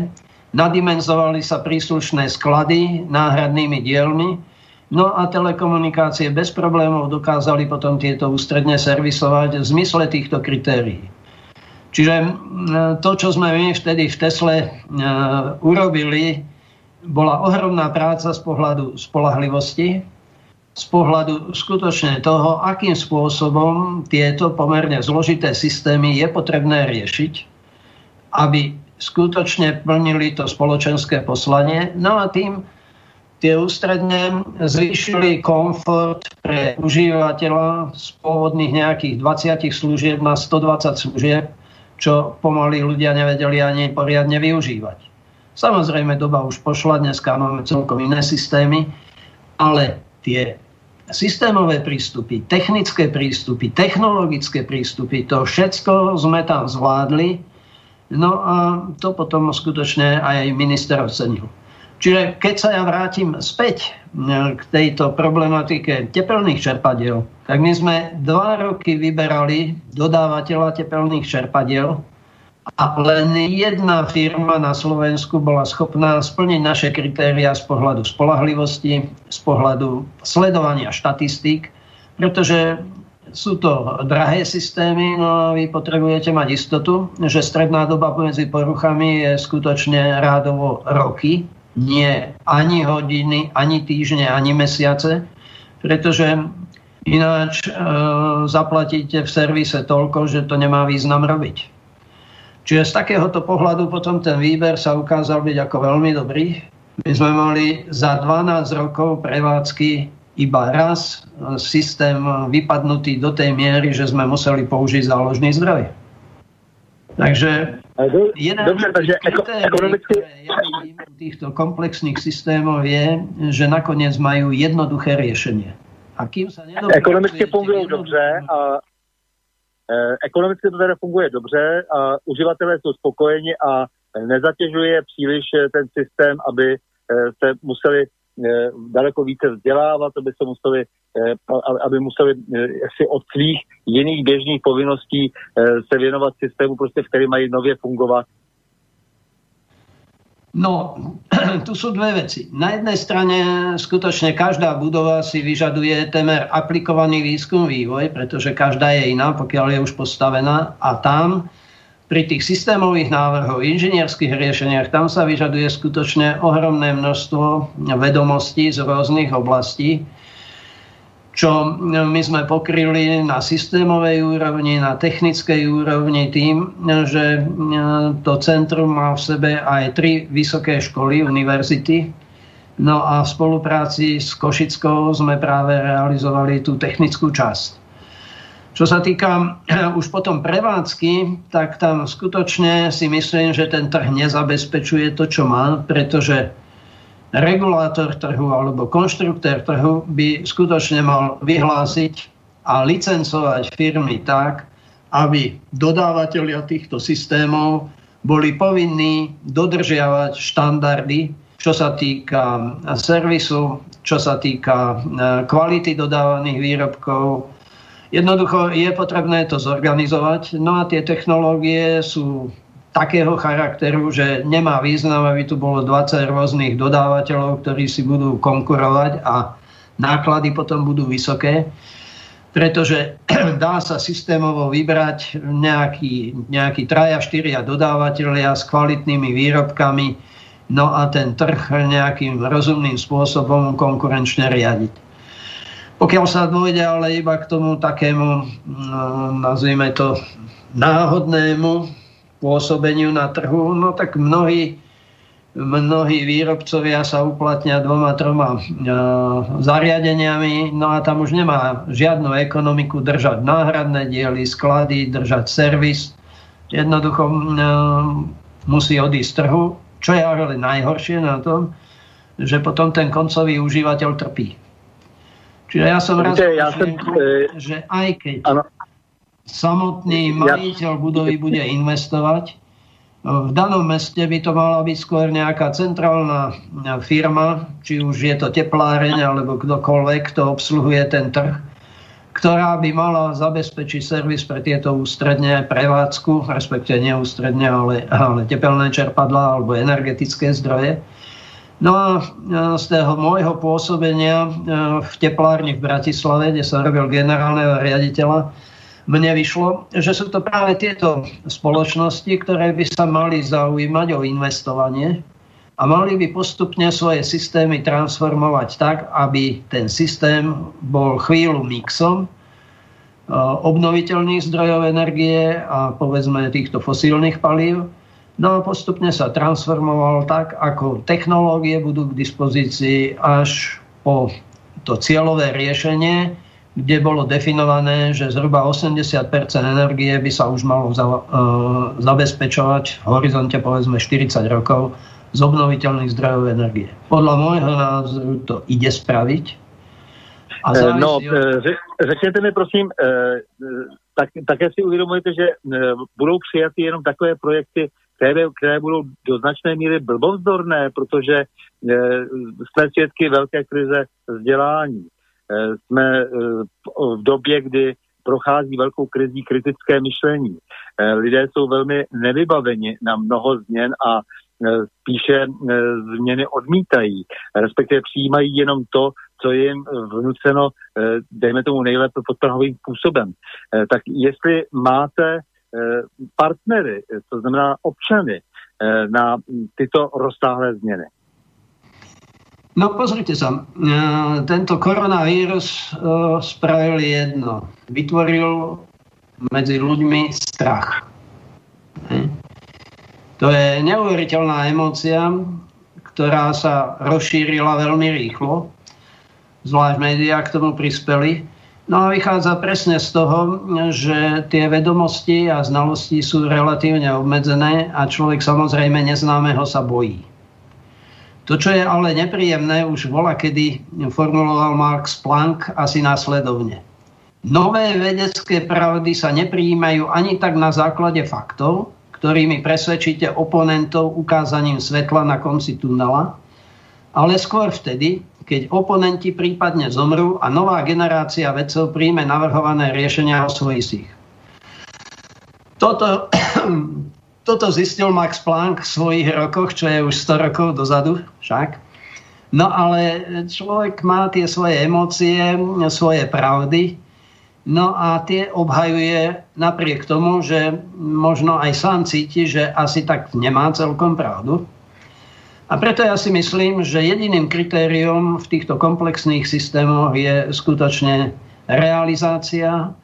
nadimenzovali sa príslušné sklady náhradnými dielmi, no a telekomunikácie bez problémov dokázali potom tieto ústredne servisovať v zmysle týchto kritérií. Čiže to, čo sme my vtedy v Tesle urobili, bola ohromná práca z pohľadu spolahlivosti, z pohľadu skutočne toho, akým spôsobom tieto pomerne zložité systémy je potrebné riešiť, aby skutočne plnili to spoločenské poslanie. No a tým tie ústredne zvýšili komfort pre užívateľa z pôvodných nejakých 20 služieb na 120 služieb, čo pomaly ľudia nevedeli ani poriadne využívať. Samozrejme, doba už pošla, dneska máme celkom iné systémy, ale tie systémové prístupy, technické prístupy, technologické prístupy, to všetko sme tam zvládli No a to potom skutočne aj minister ocenil. Čiže keď sa ja vrátim späť e, k tejto problematike tepelných čerpadiel, tak my sme dva roky vyberali dodávateľa tepelných čerpadiel a len jedna firma na Slovensku bola schopná splniť naše kritéria z pohľadu spolahlivosti, z pohľadu sledovania štatistík, pretože sú to drahé systémy, no vy potrebujete mať istotu, že stredná doba medzi poruchami je skutočne rádovo roky, nie ani hodiny, ani týždne, ani mesiace, pretože ináč e, zaplatíte v servise toľko, že to nemá význam robiť. Čiže z takéhoto pohľadu potom ten výber sa ukázal byť ako veľmi dobrý. My sme mali za 12 rokov prevádzky iba raz e, systém vypadnutý do tej miery, že sme museli použiť záložný zdroj. Takže jedna Dobre, takže ekonomicky... ja týchto komplexných systémov je, že nakoniec majú jednoduché riešenie. A kým sa Ekonomicky fungují dobře a e, ekonomicky to teda funguje dobře a uživatelé jsou spokojeni a nezatěžuje příliš ten systém, aby e, se museli Eh, daleko více vzdělávat, aby se museli, eh, aby museli eh, si od svých jiných běžných povinností se věnovat systému, prostě, který mají nově fungovat. No, tu sú dve veci. Na jednej strane skutočne každá budova si vyžaduje temer aplikovaný výskum vývoj, pretože každá je iná, pokiaľ je už postavená a tam pri tých systémových návrhoch, inžinierských riešeniach, tam sa vyžaduje skutočne ohromné množstvo vedomostí z rôznych oblastí, čo my sme pokryli na systémovej úrovni, na technickej úrovni tým, že to centrum má v sebe aj tri vysoké školy, univerzity. No a v spolupráci s Košickou sme práve realizovali tú technickú časť. Čo sa týka už potom prevádzky, tak tam skutočne si myslím, že ten trh nezabezpečuje to, čo má, pretože regulátor trhu alebo konštruktér trhu by skutočne mal vyhlásiť a licencovať firmy tak, aby dodávateľia týchto systémov boli povinní dodržiavať štandardy, čo sa týka servisu, čo sa týka eh, kvality dodávaných výrobkov, Jednoducho je potrebné to zorganizovať. No a tie technológie sú takého charakteru, že nemá význam, aby tu bolo 20 rôznych dodávateľov, ktorí si budú konkurovať a náklady potom budú vysoké, pretože dá sa systémovo vybrať nejaký, nejaký traja, štyria dodávateľia s kvalitnými výrobkami, no a ten trh nejakým rozumným spôsobom konkurenčne riadiť. Pokiaľ sa dôjde ale iba k tomu takému, no, nazvime to, náhodnému pôsobeniu na trhu, no tak mnohí, mnohí výrobcovia sa uplatnia dvoma, troma e, zariadeniami, no a tam už nemá žiadnu ekonomiku držať náhradné diely, sklady, držať servis. Jednoducho e, musí odísť trhu, čo je ale najhoršie na tom, že potom ten koncový užívateľ trpí. Čiže ja som raz, ja som, e, že aj keď ano. samotný majiteľ budovy bude investovať, v danom meste by to mala byť skôr nejaká centrálna firma, či už je to tepláreň alebo kdokoľvek, kto obsluhuje ten trh, ktorá by mala zabezpečiť servis pre tieto ústredne prevádzku, respektive nie ústredne, ale, ale tepelné čerpadla alebo energetické zdroje. No a z toho môjho pôsobenia v teplárni v Bratislave, kde som robil generálneho riaditeľa, mne vyšlo, že sú to práve tieto spoločnosti, ktoré by sa mali zaujímať o investovanie a mali by postupne svoje systémy transformovať tak, aby ten systém bol chvíľu mixom obnoviteľných zdrojov energie a povedzme týchto fosílnych palív No a postupne sa transformoval tak, ako technológie budú k dispozícii až po to cieľové riešenie, kde bolo definované, že zhruba 80% energie by sa už malo za, e, zabezpečovať v horizonte povedzme 40 rokov z obnoviteľných zdrojov energie. Podľa môjho názoru to ide spraviť. A e, no, od... E, řekněte mi prosím, e, tak, také si uvědomujete, že budou přijaty jenom takové projekty, které, které budou do značné míry blbovzdorné, protože e, jsme svědky velké krize vzdělání. E, jsme e, v době, kdy prochází velkou krizí kritické myšlení. E, lidé jsou velmi nevybaveni na mnoho změn a e, spíše e, změny odmítají, respektive přijímají jenom to, co je jim vnuceno, dejme tomu nejlépe podprahovým způsobem. Tak jestli máte partnery, to znamená občany, eh, na tyto rozsáhlé změny? No pozrite sa, eh, tento koronavírus spravil jedno. Vytvoril medzi ľuďmi strach. To je neuveriteľná emócia, ktorá sa rozšírila veľmi rýchlo. Zvlášť médiá k tomu prispeli. No a vychádza presne z toho, že tie vedomosti a znalosti sú relatívne obmedzené a človek samozrejme neznámeho sa bojí. To, čo je ale nepríjemné, už bola, kedy formuloval Marx Planck asi následovne. Nové vedecké pravdy sa nepríjmajú ani tak na základe faktov, ktorými presvedčíte oponentov ukázaním svetla na konci tunela, ale skôr vtedy, keď oponenti prípadne zomrú a nová generácia vedcov príjme navrhované riešenia o svojich Toto, toto zistil Max Planck v svojich rokoch, čo je už 100 rokov dozadu však. No ale človek má tie svoje emócie, svoje pravdy, no a tie obhajuje napriek tomu, že možno aj sám cíti, že asi tak nemá celkom pravdu. A preto ja si myslím, že jediným kritériom v týchto komplexných systémoch je skutočne realizácia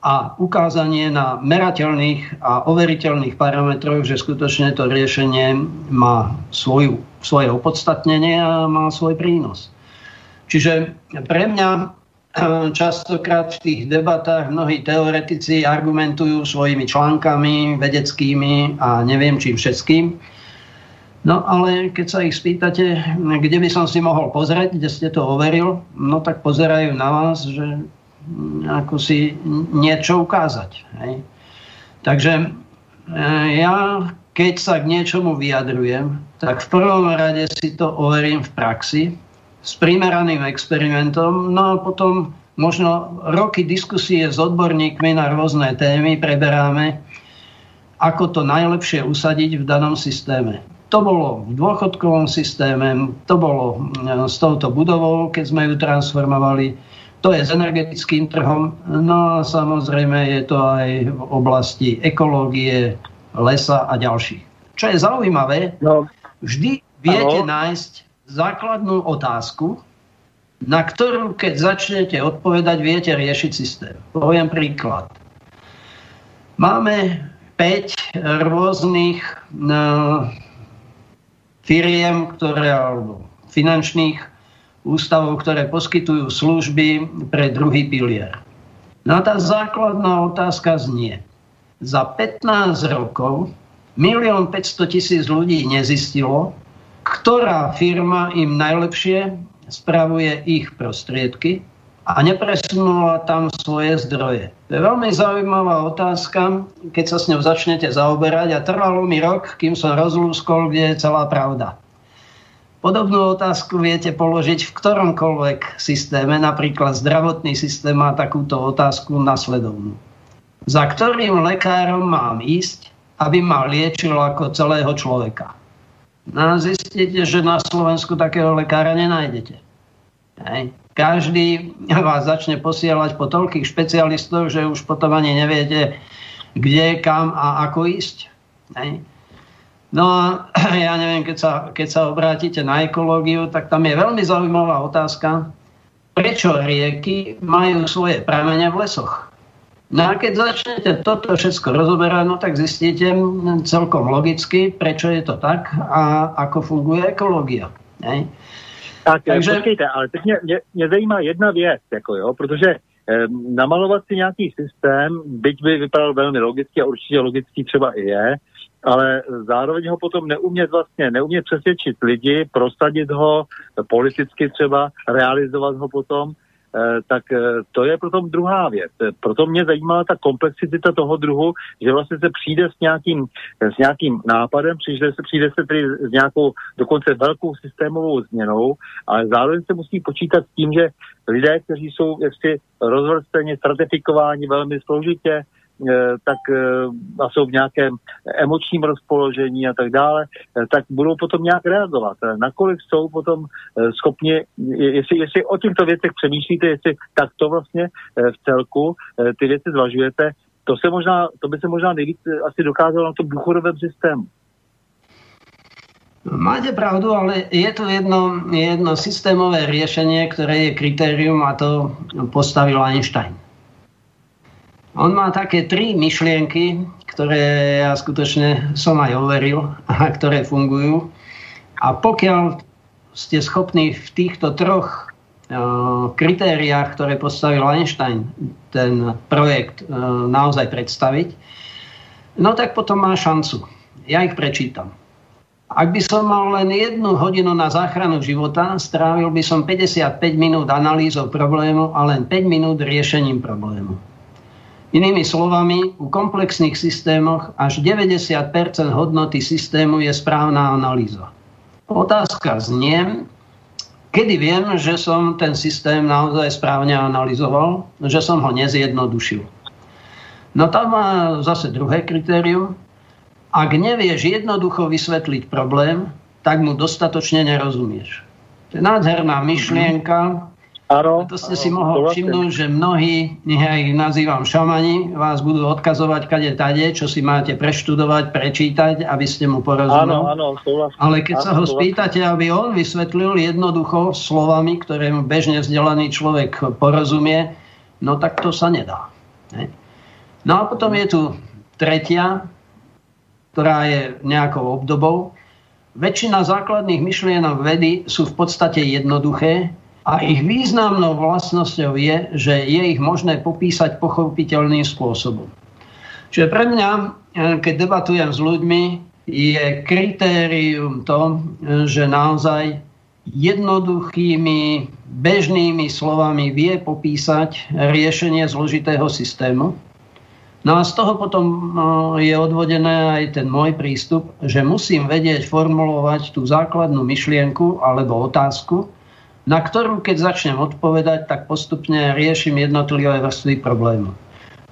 a ukázanie na merateľných a overiteľných parametroch, že skutočne to riešenie má svoju, svoje opodstatnenie a má svoj prínos. Čiže pre mňa eh, častokrát v tých debatách mnohí teoretici argumentujú svojimi článkami vedeckými a neviem čím všetkým, No ale keď sa ich spýtate, kde by som si mohol pozrieť, kde ste to overil, no tak pozerajú na vás, že ako si niečo ukázať. Hej. Takže e, ja, keď sa k niečomu vyjadrujem, tak v prvom rade si to overím v praxi s primeraným experimentom, no a potom možno roky diskusie s odborníkmi na rôzne témy preberáme, ako to najlepšie usadiť v danom systéme. To bolo v dôchodkovom systéme, to bolo e, s touto budovou, keď sme ju transformovali, to je s energetickým trhom, no a samozrejme je to aj v oblasti ekológie, lesa a ďalších. Čo je zaujímavé, no. vždy viete ano. nájsť základnú otázku, na ktorú, keď začnete odpovedať, viete riešiť systém. Poviem príklad. Máme 5 rôznych no, firiem, ktoré, alebo finančných ústavov, ktoré poskytujú služby pre druhý pilier. No a tá základná otázka znie. Za 15 rokov milión 500 tisíc ľudí nezistilo, ktorá firma im najlepšie spravuje ich prostriedky a nepresunula tam svoje zdroje. To je veľmi zaujímavá otázka, keď sa s ňou začnete zaoberať a trvalo mi rok, kým som rozlúskol, kde je celá pravda. Podobnú otázku viete položiť v ktoromkoľvek systéme, napríklad zdravotný systém má takúto otázku nasledovnú. Za ktorým lekárom mám ísť, aby ma liečil ako celého človeka? No a zistíte, že na Slovensku takého lekára nenájdete. Hej. Každý vás začne posielať po toľkých špecialistov, že už potom ani neviete, kde, kam a ako ísť. Hej. No a ja neviem, keď sa, keď sa obrátite na ekológiu, tak tam je veľmi zaujímavá otázka, prečo rieky majú svoje pramene v lesoch. No a keď začnete toto všetko rozoberať, no tak zistíte celkom logicky, prečo je to tak a ako funguje ekológia. Ne? Tak Takže... počkejte, ale teď mě, mě, mě zajímá jedna věc, jako jo, protože eh, namalovat si nějaký systém, byť by vypadal velmi logicky a určitě logický třeba i je, ale zároveň ho potom neumět vlastně, neumět přesvědčit lidi, prosadit ho politicky třeba, realizovat ho potom, eh, tak eh, to je potom druhá věc. Proto mě zajímala ta komplexita toho druhu, že vlastně se přijde s nějakým, s nějakým nápadem, přijde se, přijde se tedy s nějakou dokonce velkou systémovou změnou, ale zároveň se musí počítat s tím, že lidé, kteří jsou jaksi rozvrstveně stratifikováni velmi složitě, Eh, tak eh, a jsou v nějakém emočním rozpoložení a tak dále, eh, tak budou potom nějak reagovat. Nakolik jsou potom schopni, jestli, jestli o těchto věcech přemýšlíte, jestli tak to vlastně v celku ty věci zvažujete, to, se možná, to by se možná nejvíc asi dokázalo na tom důchodovém systému. Máte pravdu, ale je tu jedno, jedno systémové riešenie, ktoré je kritérium a to postavil Einstein. On má také tri myšlienky, ktoré ja skutočne som aj overil a ktoré fungujú. A pokiaľ ste schopní v týchto troch uh, kritériách, ktoré postavil Einstein, ten projekt uh, naozaj predstaviť, no tak potom má šancu. Ja ich prečítam. Ak by som mal len jednu hodinu na záchranu života, strávil by som 55 minút analýzou problému a len 5 minút riešením problému. Inými slovami, u komplexných systémoch až 90% hodnoty systému je správna analýza. Otázka znie, kedy viem, že som ten systém naozaj správne analyzoval, že som ho nezjednodušil. No tam má zase druhé kritérium. Ak nevieš jednoducho vysvetliť problém, tak mu dostatočne nerozumieš. To je nádherná myšlienka, Áno, to ste si mohol všimnúť, že mnohí, ja ich nazývam šamani, vás budú odkazovať kade tade, čo si máte preštudovať, prečítať, aby ste mu porozumeli. Áno, áno, Ale keď áno, sa ho spýtate, aby on vysvetlil jednoducho slovami, ktoré bežne vzdelaný človek porozumie, no tak to sa nedá. Ne? No a potom je tu tretia, ktorá je nejakou obdobou. Väčšina základných myšlienok vedy sú v podstate jednoduché, a ich významnou vlastnosťou je, že je ich možné popísať pochopiteľným spôsobom. Čiže pre mňa, e, keď debatujem s ľuďmi, je kritérium to, že naozaj jednoduchými, bežnými slovami vie popísať riešenie zložitého systému. No a z toho potom e, je odvodené aj ten môj prístup, že musím vedieť formulovať tú základnú myšlienku alebo otázku, na ktorú keď začnem odpovedať, tak postupne riešim jednotlivé vrstvy problému.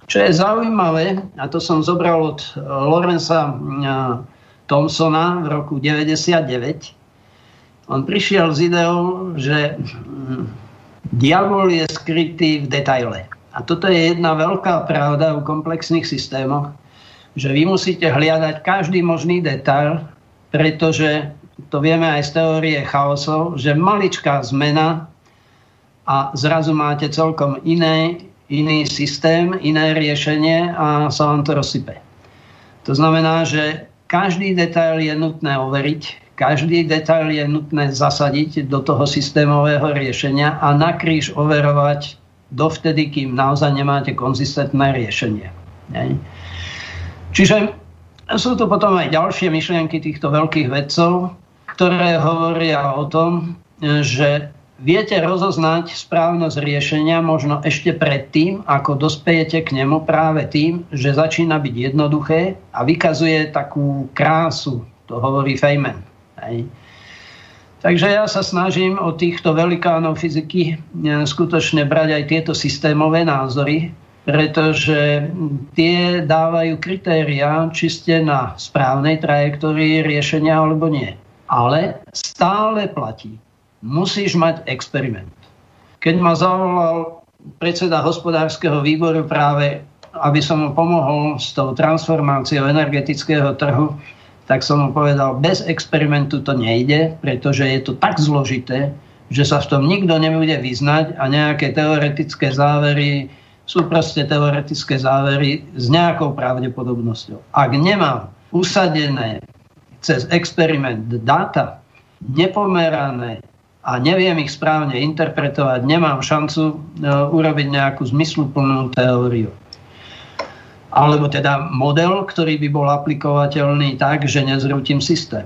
Čo je zaujímavé, a to som zobral od eh, Lorenza eh, Thompsona v roku 99, on prišiel s ideou, že hm, diabol je skrytý v detaile. A toto je jedna veľká pravda u komplexných systémoch, že vy musíte hliadať každý možný detail, pretože to vieme aj z teórie chaosov, že maličká zmena a zrazu máte celkom iné, iný systém, iné riešenie a sa vám to rozsype. To znamená, že každý detail je nutné overiť, každý detail je nutné zasadiť do toho systémového riešenia a na kríž overovať dovtedy, kým naozaj nemáte konzistentné riešenie. Čiže sú tu potom aj ďalšie myšlienky týchto veľkých vedcov, ktoré hovoria o tom, že viete rozoznať správnosť riešenia možno ešte predtým, ako dospejete k nemu práve tým, že začína byť jednoduché a vykazuje takú krásu, to hovorí Feynman. Hej. Takže ja sa snažím od týchto velikánov fyziky e, skutočne brať aj tieto systémové názory, pretože tie dávajú kritéria, či ste na správnej trajektórii riešenia alebo nie. Ale stále platí. Musíš mať experiment. Keď ma zavolal predseda hospodárskeho výboru práve, aby som mu pomohol s tou transformáciou energetického trhu, tak som mu povedal, bez experimentu to nejde, pretože je to tak zložité, že sa v tom nikto nebude vyznať a nejaké teoretické závery sú proste teoretické závery s nejakou pravdepodobnosťou. Ak nemám usadené cez experiment dáta, nepomerané a neviem ich správne interpretovať, nemám šancu e, urobiť nejakú zmysluplnú teóriu alebo teda model, ktorý by bol aplikovateľný tak, že nezrútim systém.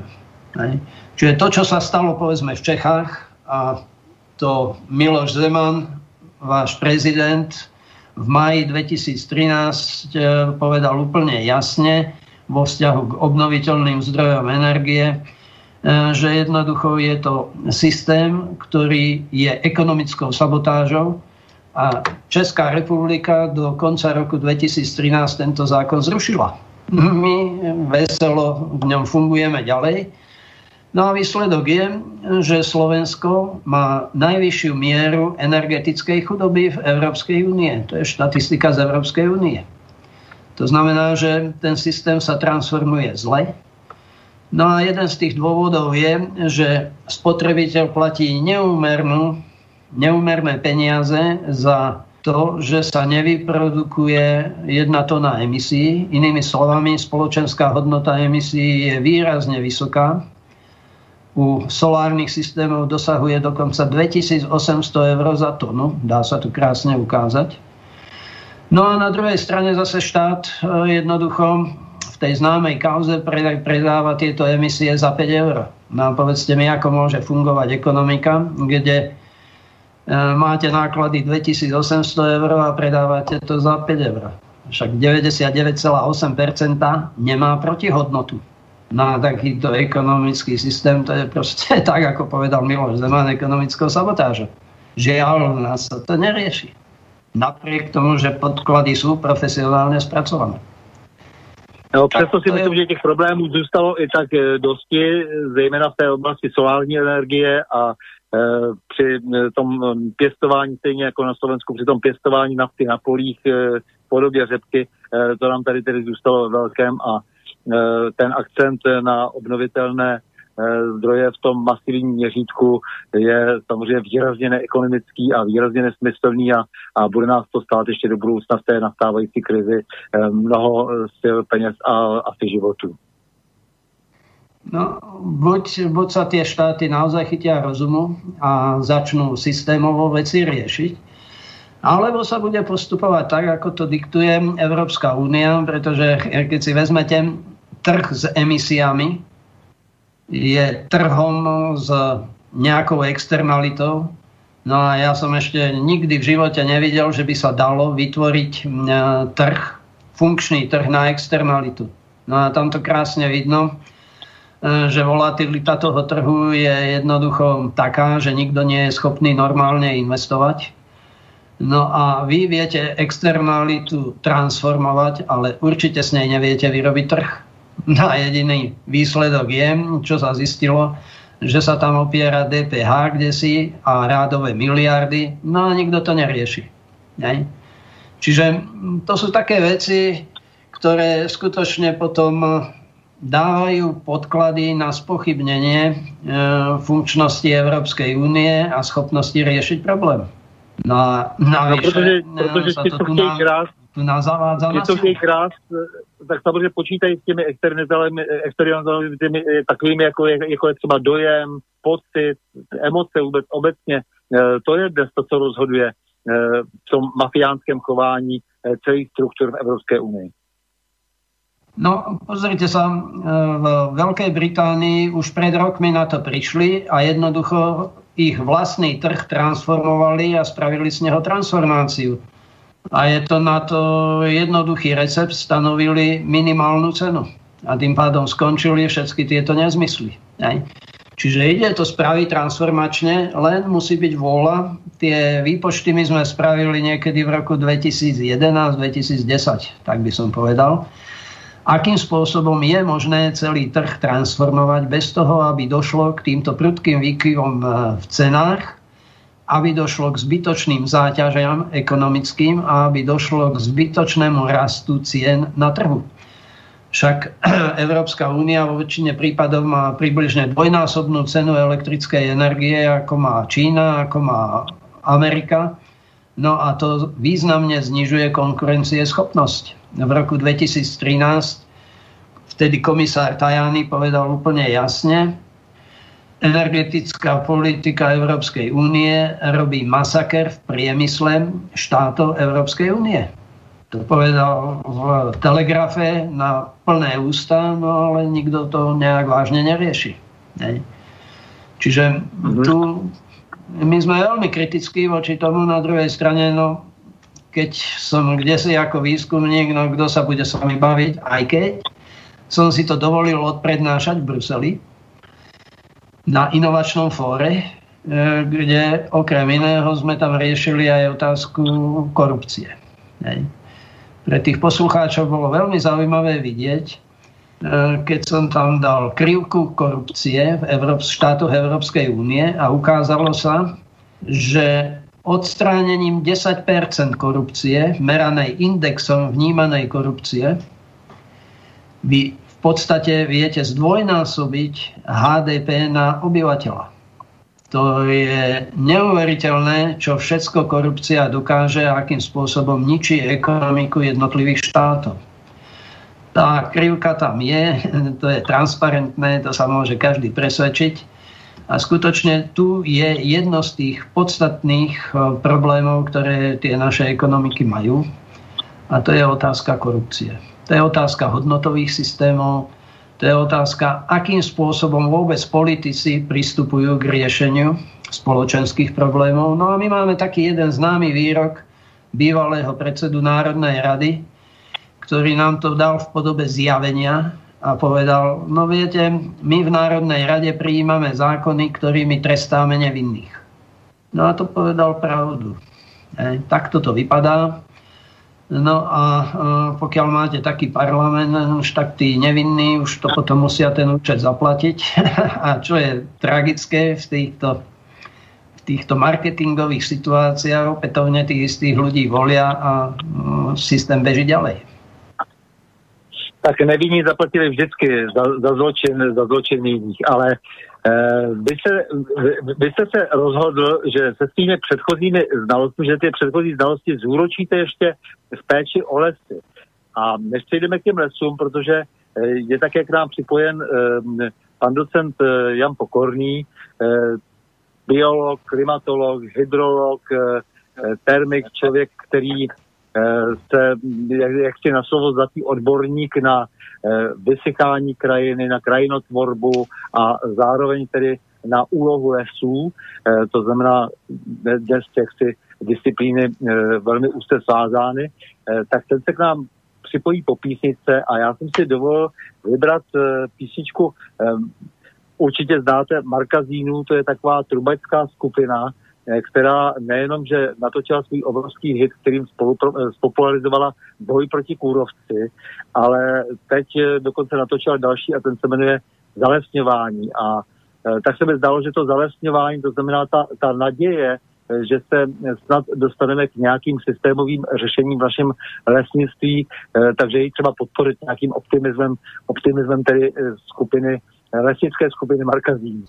Čiže to, čo sa stalo povedzme v Čechách a to Miloš Zeman, váš prezident, v maji 2013 e, povedal úplne jasne vo vzťahu k obnoviteľným zdrojom energie, e, že jednoducho je to systém, ktorý je ekonomickou sabotážou, a Česká republika do konca roku 2013 tento zákon zrušila. My veselo v ňom fungujeme ďalej. No a výsledok je, že Slovensko má najvyššiu mieru energetickej chudoby v Európskej únie. To je štatistika z Európskej únie. To znamená, že ten systém sa transformuje zle. No a jeden z tých dôvodov je, že spotrebiteľ platí neúmernú neumerné peniaze za to, že sa nevyprodukuje jedna tona emisí. Inými slovami, spoločenská hodnota emisí je výrazne vysoká. U solárnych systémov dosahuje dokonca 2800 eur za tonu. Dá sa tu krásne ukázať. No a na druhej strane zase štát e, jednoducho v tej známej kauze predáva tieto emisie za 5 eur. No a povedzte mi, ako môže fungovať ekonomika, kde E, máte náklady 2800 eur a predávate to za 5 eur. Však 99,8% nemá protihodnotu. Na takýto ekonomický systém to je proste tak, ako povedal Miloš Zeman, ekonomickou sabotážou. Žiaľ, nás sa to nerieši. Napriek tomu, že podklady sú profesionálně spracované. No, přesto si myslím, že těch problémů zůstalo i tak e, dosti, zejména v té oblasti solární energie a Eh, při eh, tom eh, pěstování, stejně jako na Slovensku, při tom pěstování nafty na polích v podobě řepky, to nám tady tedy zůstalo velkém a ten akcent na obnovitelné zdroje v tom masivním měřítku je samozřejmě výrazně neekonomický a výrazně nesmyslný a, a bude nás to stát ještě do budoucna v té nastávající krizi mnoho sil, peněz a asi životů. No, buď, buď sa tie štáty naozaj chytia rozumu a začnú systémovo veci riešiť, alebo sa bude postupovať tak, ako to diktuje Európska únia, pretože keď si vezmete trh s emisiami, je trhom s nejakou externalitou. No a ja som ešte nikdy v živote nevidel, že by sa dalo vytvoriť trh, funkčný trh na externalitu. No a tam to krásne vidno, že volatilita toho trhu je jednoducho taká, že nikto nie je schopný normálne investovať. No a vy viete externalitu transformovať, ale určite s nej neviete vyrobiť trh. No a jediný výsledok je, čo sa zistilo, že sa tam opiera DPH kde si a rádové miliardy, no a nikto to nerieši. Ne? Čiže to sú také veci, ktoré skutočne potom dávajú podklady na spochybnenie e, funkčnosti Európskej únie a schopnosti riešiť problém. No a navyše, no, protože, protože sa to tu, na, krás, tu nás zavádza na krás, tak samozřejmě počítají s těmi externalizami takovými, jako je, jako je třeba dojem, pocit, emoce vůbec obecně. E, to je dnes to, co rozhoduje e, v tom mafiánském chování celých struktur v Evropské unii. No, pozrite sa, v Veľkej Británii už pred rokmi na to prišli a jednoducho ich vlastný trh transformovali a spravili z neho transformáciu. A je to na to jednoduchý recept, stanovili minimálnu cenu. A tým pádom skončili všetky tieto nezmysly. Aj? Čiže ide to spraviť transformačne, len musí byť vôľa. Tie výpočty my sme spravili niekedy v roku 2011-2010, tak by som povedal akým spôsobom je možné celý trh transformovať bez toho, aby došlo k týmto prudkým výkyvom e, v cenách, aby došlo k zbytočným záťažiam ekonomickým a aby došlo k zbytočnému rastu cien na trhu. Však Európska únia vo väčšine prípadov má približne dvojnásobnú cenu elektrickej energie, ako má Čína, ako má Amerika. No a to významne znižuje konkurencieschopnosť v roku 2013 vtedy komisár Tajani povedal úplne jasne, energetická politika Európskej únie robí masaker v priemysle štátov Európskej únie. To povedal v telegrafe na plné ústa, no ale nikto to nejak vážne nerieši. Ne? Čiže mhm. tu my sme veľmi kritickí voči tomu, na druhej strane, no keď som kde si ako výskumník, no kto sa bude s vami baviť, aj keď som si to dovolil odprednášať v Bruseli na inovačnom fóre, e, kde okrem iného sme tam riešili aj otázku korupcie. Pre tých poslucháčov bolo veľmi zaujímavé vidieť, e, keď som tam dal krivku korupcie v štátoch Európskej únie a ukázalo sa, že odstránením 10 korupcie, meranej indexom vnímanej korupcie, v podstate viete zdvojnásobiť HDP na obyvateľa. To je neuveriteľné, čo všetko korupcia dokáže a akým spôsobom ničí ekonomiku jednotlivých štátov. Tá krivka tam je, to je transparentné, to sa môže každý presvedčiť. A skutočne tu je jedno z tých podstatných e, problémov, ktoré tie naše ekonomiky majú. A to je otázka korupcie. To je otázka hodnotových systémov, to je otázka, akým spôsobom vôbec politici pristupujú k riešeniu spoločenských problémov. No a my máme taký jeden známy výrok bývalého predsedu Národnej rady, ktorý nám to dal v podobe zjavenia, a povedal, no viete, my v Národnej rade prijímame zákony, ktorými trestáme nevinných. No a to povedal pravdu. E, takto to vypadá. No a pokiaľ máte taký parlament, už tak tí nevinní už to potom musia ten účet zaplatiť. a čo je tragické v týchto, v týchto marketingových situáciách, opätovne tých istých ľudí volia a e, systém beží ďalej tak nevinní zaplatili vždycky za, za, zločin, za zločin jiných, ale vy, se, vy, vy jste se rozhodl, že se s těmi předchozími znalostmi, že ty předchozí znalosti zúročíte ještě v péči o lesy. A než přejdeme k těm lesům, protože eh, je také k nám připojen eh, pan docent eh, Jan Pokorný, eh, biolog, klimatolog, hydrolog, eh, termik, člověk, který se, jak, jak si na slovo zlatý odborník na eh, vysychání krajiny, na krajinotvorbu a zároveň tedy na úlohu lesů, eh, to znamená dnes těch si disciplíny eh, velmi úzce svázány, tak ten se k nám připojí po písničce a já jsem si dovolil vybrat písničku, určitě znáte Marka Zínu, to je taková trubačská skupina, Eh, která nejenom, že natočila svůj obrovský hit, kterým eh, spopularizovala boj proti kůrovci, ale teď eh, dokonce natočila další a ten se jmenuje Zalesňování. A tak se mi zdalo, že to zalesňování, to znamená ta, ta naděje, že se snad dostaneme k nějakým systémovým řešením v našem lesnictví, takže ji třeba podporit nějakým optimismem, optimismem tedy skupiny, lesnické skupiny Marka Zín.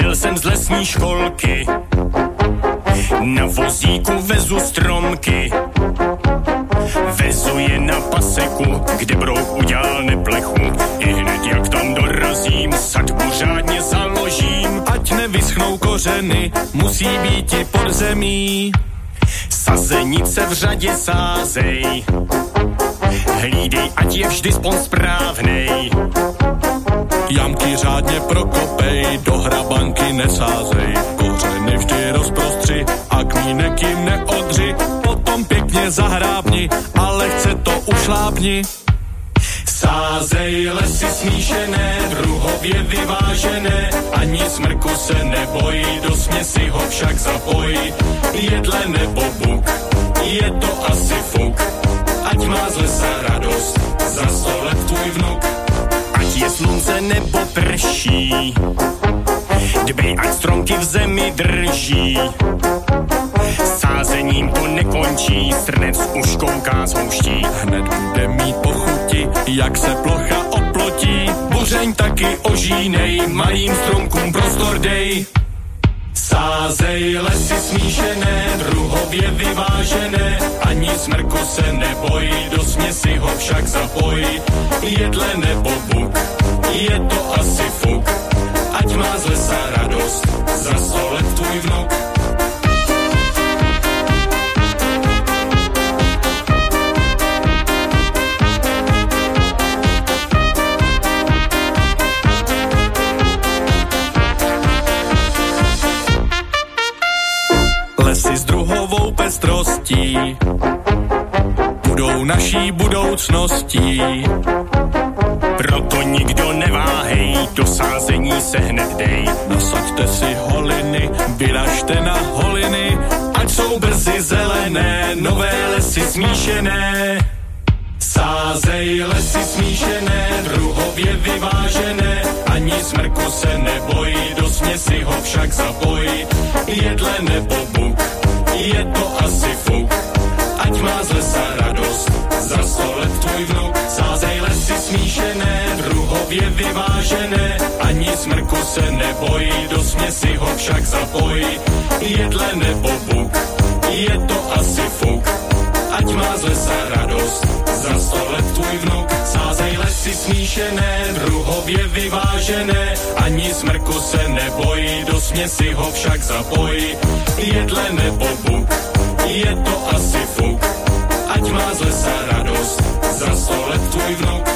Vyrazil jsem z lesní školky, na vozíku vezu stromky. na paseku, kde brouk udělal neplechu. I hned jak tam dorazím, sadbu řádně založím. Ať nevyschnou kořeny, musí být i pod zemí. Sazenice v řadě sázej, hlídej, ať je vždy spon správnej. Jamky řádně prokopej, do hrabanky nesázej, kořeny vždy rozprostři a kmínek jim neodři, potom pěkně zahrábni, ale chce to ušlápni. Sázej lesy smíšené, druhově vyvážené, ani smrku se nebojí, do směsi ho však zapojí. Jedle nebo buk, je to asi fuk, ať má z lesa radost, za sto let tvůj vnuk. Je slunce nebo prší, dbej, ať stromky v zemi drží. Sázením to nekončí, srnec už kouká z houští. Hned bude mít pochuti, jak se plocha oplotí. Buřeň taky ožínej, malým stromkům prostor dej. Sázej lesy smíšené, druhově vyvážené, ani smrku se nebojí, do směsi ho však zapojí. Jedle nebo buk, je to asi fuk, ať má z lesa radost, za sto let tvůj vnuk. Lesy s druhovou pestrostí budou naší budoucností. Proto nikdo neváhej, do sázení se hned dej. Nasaďte si holiny, vyražte na holiny, ať jsou brzy zelené, nové lesy smíšené. Sázej lesy smíšené, druhově vyvážené, ani smrku se nebojí, do směsi ho však zapojí. Jedle nebo buk, je to asi fuk, ať má z lesa radost, za sto let tvůj vnuk. Sázej lesy smíšené, druhově vyvážené, ani smrku se nebojí, do směsi ho však zapojí. Jedle nebo buk, je to asi fuk, ať má z lesa radost, za sto let tvůj vnuk. Sázej lesy smíšené, druhově vyvážené, ani smrku se nebojí, do směsi ho však zapojí. Jedle nebo buk, je to asi fuk, ať má z lesa radost, za sto let tvůj vnuk.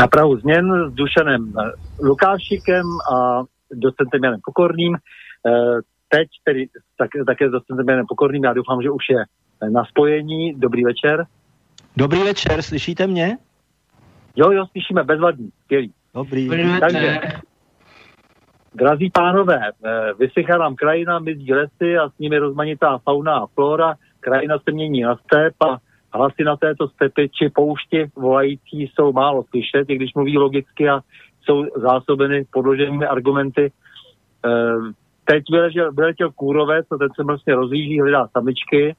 Na Prahu změn s Dušanem eh, Lukášikem a docentem Janem Pokorným. Eh, Teď tedy tak, také s docentem Janem Pokorným, já doufám, že už je na spojení. Dobrý večer. Dobrý večer, slyšíte mě? Jo, jo, slyšíme, bezvadný, skvělý. Dobrý. Takže, drazí pánové, eh, vysychá nám krajina, mizí lesy a s nimi rozmanitá fauna a flora. Krajina se mění na step a hlasy na této stepy či poušti volající jsou málo slyšet, i když mluví logicky a jsou zásobeny podloženými argumenty. Eh, Teď vyletěl, vyletěl kůrovec a ten se vlastně rozjíždí, hledá samičky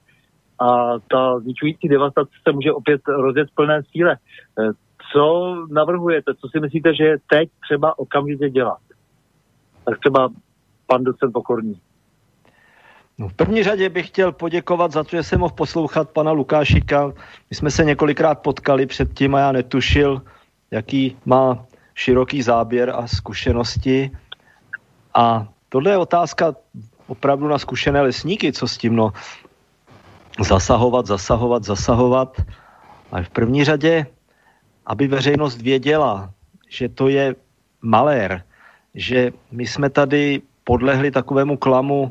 a ta zničující devastace se může opět rozjet v plné síle. Eh, Co navrhujete, co si myslíte, že je teď třeba okamžitě dělat? Tak třeba pan docent Pokorný. No, v první řadě bych chtěl poděkovat za to, že jsem mohl poslouchat pana Lukášika. My jsme se několikrát potkali předtím a já netušil, jaký má široký záběr a zkušenosti. A tohle je otázka opravdu na zkušené lesníky, co s tím, no, zasahovat, zasahovat, zasahovat. Ale v první řadě, aby veřejnost věděla, že to je malér, že my jsme tady podlehli takovému klamu,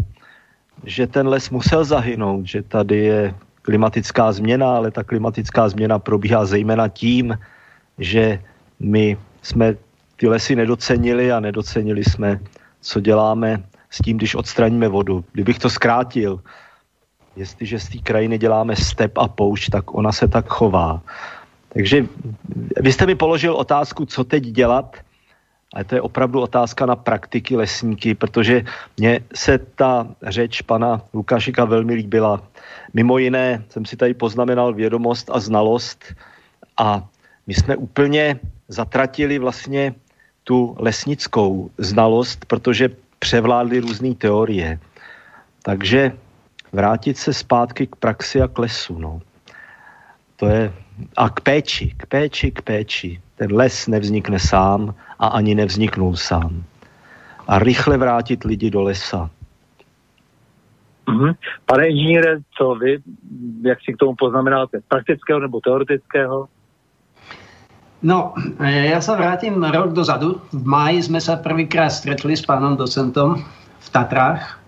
že ten les musel zahynout, že tady je klimatická změna, ale ta klimatická změna probíhá zejména tím, že my jsme ty lesy nedocenili a nedocenili jsme, co děláme s tím, když odstraníme vodu. Kdybych to zkrátil, jestliže z té krajiny děláme step a poušť, tak ona se tak chová. Takže vy jste mi položil otázku, co teď dělat, ale to je opravdu otázka na praktiky lesníky, protože mně se ta řeč pana Lukášika velmi líbila. Mimo jiné jsem si tady poznamenal vědomost a znalost a my jsme úplně zatratili vlastně tu lesnickou znalost, protože převládly různé teorie. Takže vrátit se zpátky k praxi a k lesu. No. To je, a k péči, k péči, k péči. Ten les nevznikne sám a ani nevzniknul sám. A rychle vrátit lidi do lesa. Mm-hmm. Pane inženýre, co vy, jak si k tomu poznamenáte, praktického nebo teoretického? No, ja sa vrátim rok dozadu. V máji sme sa prvýkrát stretli s pánom docentom v Tatrách.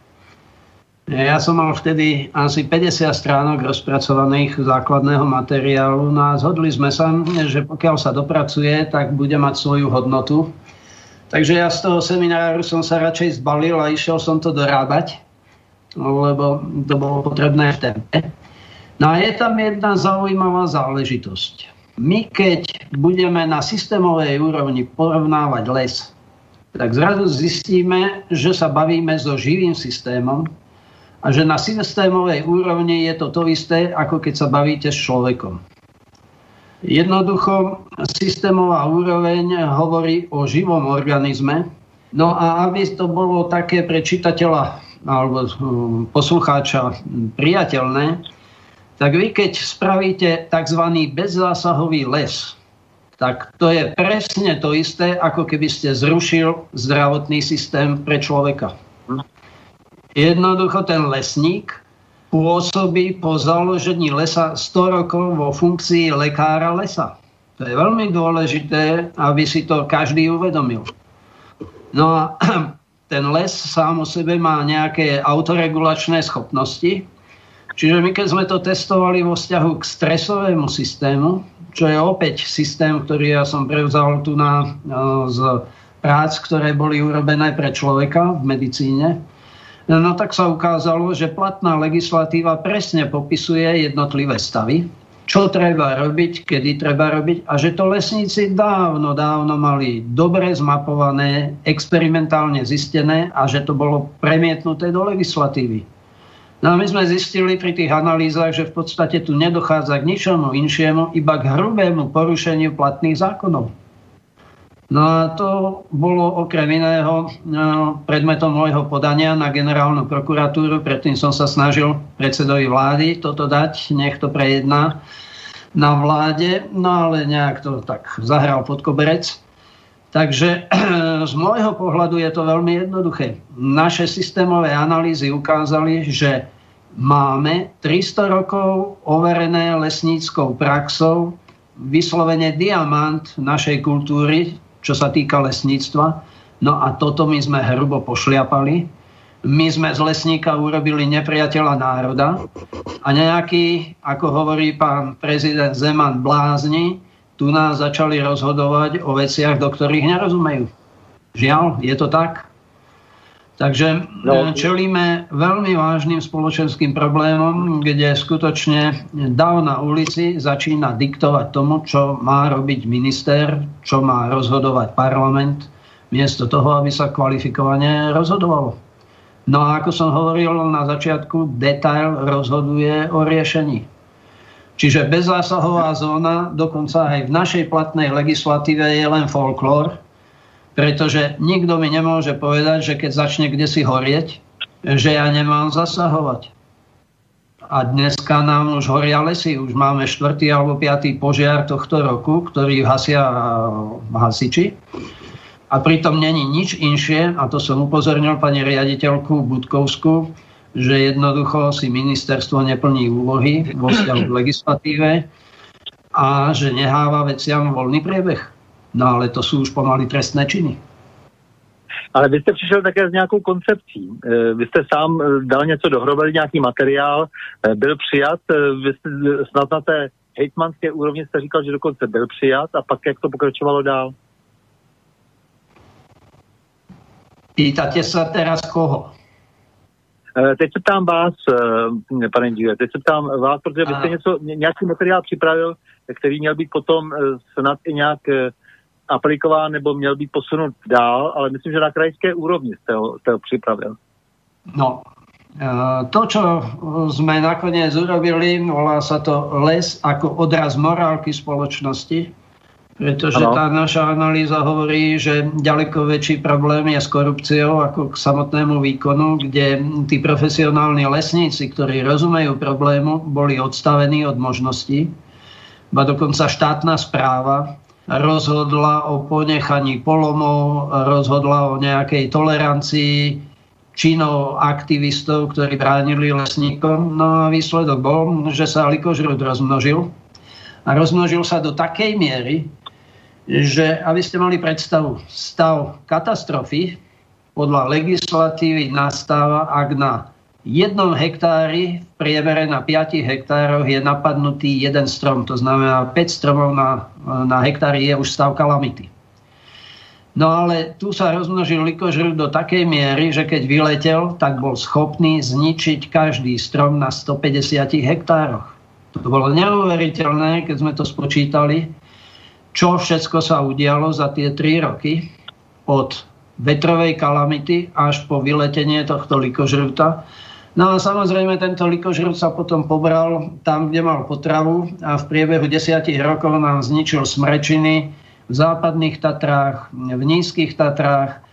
Ja som mal vtedy asi 50 stránok rozpracovaných základného materiálu no a zhodli sme sa, že pokiaľ sa dopracuje, tak bude mať svoju hodnotu. Takže ja z toho semináru som sa radšej zbalil a išiel som to dorábať, lebo to bolo potrebné v tempe. No a je tam jedna zaujímavá záležitosť my keď budeme na systémovej úrovni porovnávať les, tak zrazu zistíme, že sa bavíme so živým systémom a že na systémovej úrovni je to to isté, ako keď sa bavíte s človekom. Jednoducho systémová úroveň hovorí o živom organizme, no a aby to bolo také pre čitateľa alebo poslucháča priateľné, tak vy keď spravíte tzv. bezzásahový les, tak to je presne to isté, ako keby ste zrušil zdravotný systém pre človeka. Jednoducho ten lesník pôsobí po založení lesa 100 rokov vo funkcii lekára lesa. To je veľmi dôležité, aby si to každý uvedomil. No a ten les sám o sebe má nejaké autoregulačné schopnosti, Čiže my keď sme to testovali vo vzťahu k stresovému systému, čo je opäť systém, ktorý ja som prevzal tu na, z prác, ktoré boli urobené pre človeka v medicíne, no tak sa ukázalo, že platná legislatíva presne popisuje jednotlivé stavy, čo treba robiť, kedy treba robiť a že to lesníci dávno, dávno mali dobre zmapované, experimentálne zistené a že to bolo premietnuté do legislatívy. No a my sme zistili pri tých analýzach, že v podstate tu nedochádza k ničomu inšiemu, iba k hrubému porušeniu platných zákonov. No a to bolo okrem iného no, predmetom môjho podania na generálnu prokuratúru. Predtým som sa snažil predsedovi vlády toto dať, nech to prejedná na vláde, no ale nejak to tak zahral pod koberec. Takže z môjho pohľadu je to veľmi jednoduché. Naše systémové analýzy ukázali, že máme 300 rokov overené lesníckou praxou, vyslovene diamant našej kultúry, čo sa týka lesníctva. No a toto my sme hrubo pošliapali. My sme z lesníka urobili nepriateľa národa a nejaký, ako hovorí pán prezident Zeman, blázni, tu nás začali rozhodovať o veciach, do ktorých nerozumejú. Žiaľ, je to tak. Takže no. čelíme veľmi vážnym spoločenským problémom, kde skutočne dav na ulici začína diktovať tomu, čo má robiť minister, čo má rozhodovať parlament, miesto toho, aby sa kvalifikovane rozhodovalo. No a ako som hovoril na začiatku, detail rozhoduje o riešení. Čiže bezzásahová zóna dokonca aj v našej platnej legislatíve je len folklór, pretože nikto mi nemôže povedať, že keď začne kde si horieť, že ja nemám zasahovať. A dneska nám už horia lesy, už máme štvrtý alebo piatý požiar tohto roku, ktorý hasia hasiči. A pritom není nič inšie, a to som upozornil pani riaditeľku Budkovsku, že jednoducho si ministerstvo neplní úlohy vo vzťahu k legislatíve a že neháva veciam voľný priebeh. No ale to sú už pomaly trestné činy. Ale vy jste přišel také s nějakou koncepcí. E, vy jste sám e, dal něco dohromady, nějaký materiál, e, byl přijat, vy jste snad na té hejtmanské úrovni jste říkal, že dokonce byl přijat a pak jak to pokračovalo dál? Pýtate sa teraz koho? Eh, teď se ptám vás, eh, pane inženýr, teď se ptám vás, protože vy jste něco, nějaký materiál připravil, který měl být potom eh, snad i nějak aplikován nebo měl být posunut dál, ale myslím, že na krajské úrovni jste ho, jste ho připravil. No, to, čo sme nakoniec urobili, volá sa to les ako odraz morálky spoločnosti. Pretože ano. tá naša analýza hovorí, že ďaleko väčší problém je s korupciou ako k samotnému výkonu, kde tí profesionálni lesníci, ktorí rozumejú problému, boli odstavení od možností. Ba dokonca štátna správa rozhodla o ponechaní polomov, rozhodla o nejakej tolerancii činov aktivistov, ktorí bránili lesníkom. No a výsledok bol, že sa likožrút rozmnožil. A rozmnožil sa do takej miery, že aby ste mali predstavu, stav katastrofy podľa legislatívy nastáva, ak na jednom hektári, v priemere na 5 hektároch je napadnutý jeden strom. To znamená 5 stromov na, na hektári je už stav kalamity. No ale tu sa rozmnožil likožrút do takej miery, že keď vyletel, tak bol schopný zničiť každý strom na 150 hektároch. To bolo neuveriteľné, keď sme to spočítali čo všetko sa udialo za tie 3 roky od vetrovej kalamity až po vyletenie tohto likožruta. No a samozrejme tento likožrut sa potom pobral tam, kde mal potravu a v priebehu desiatich rokov nám zničil smrečiny v západných Tatrách, v nízkych Tatrách.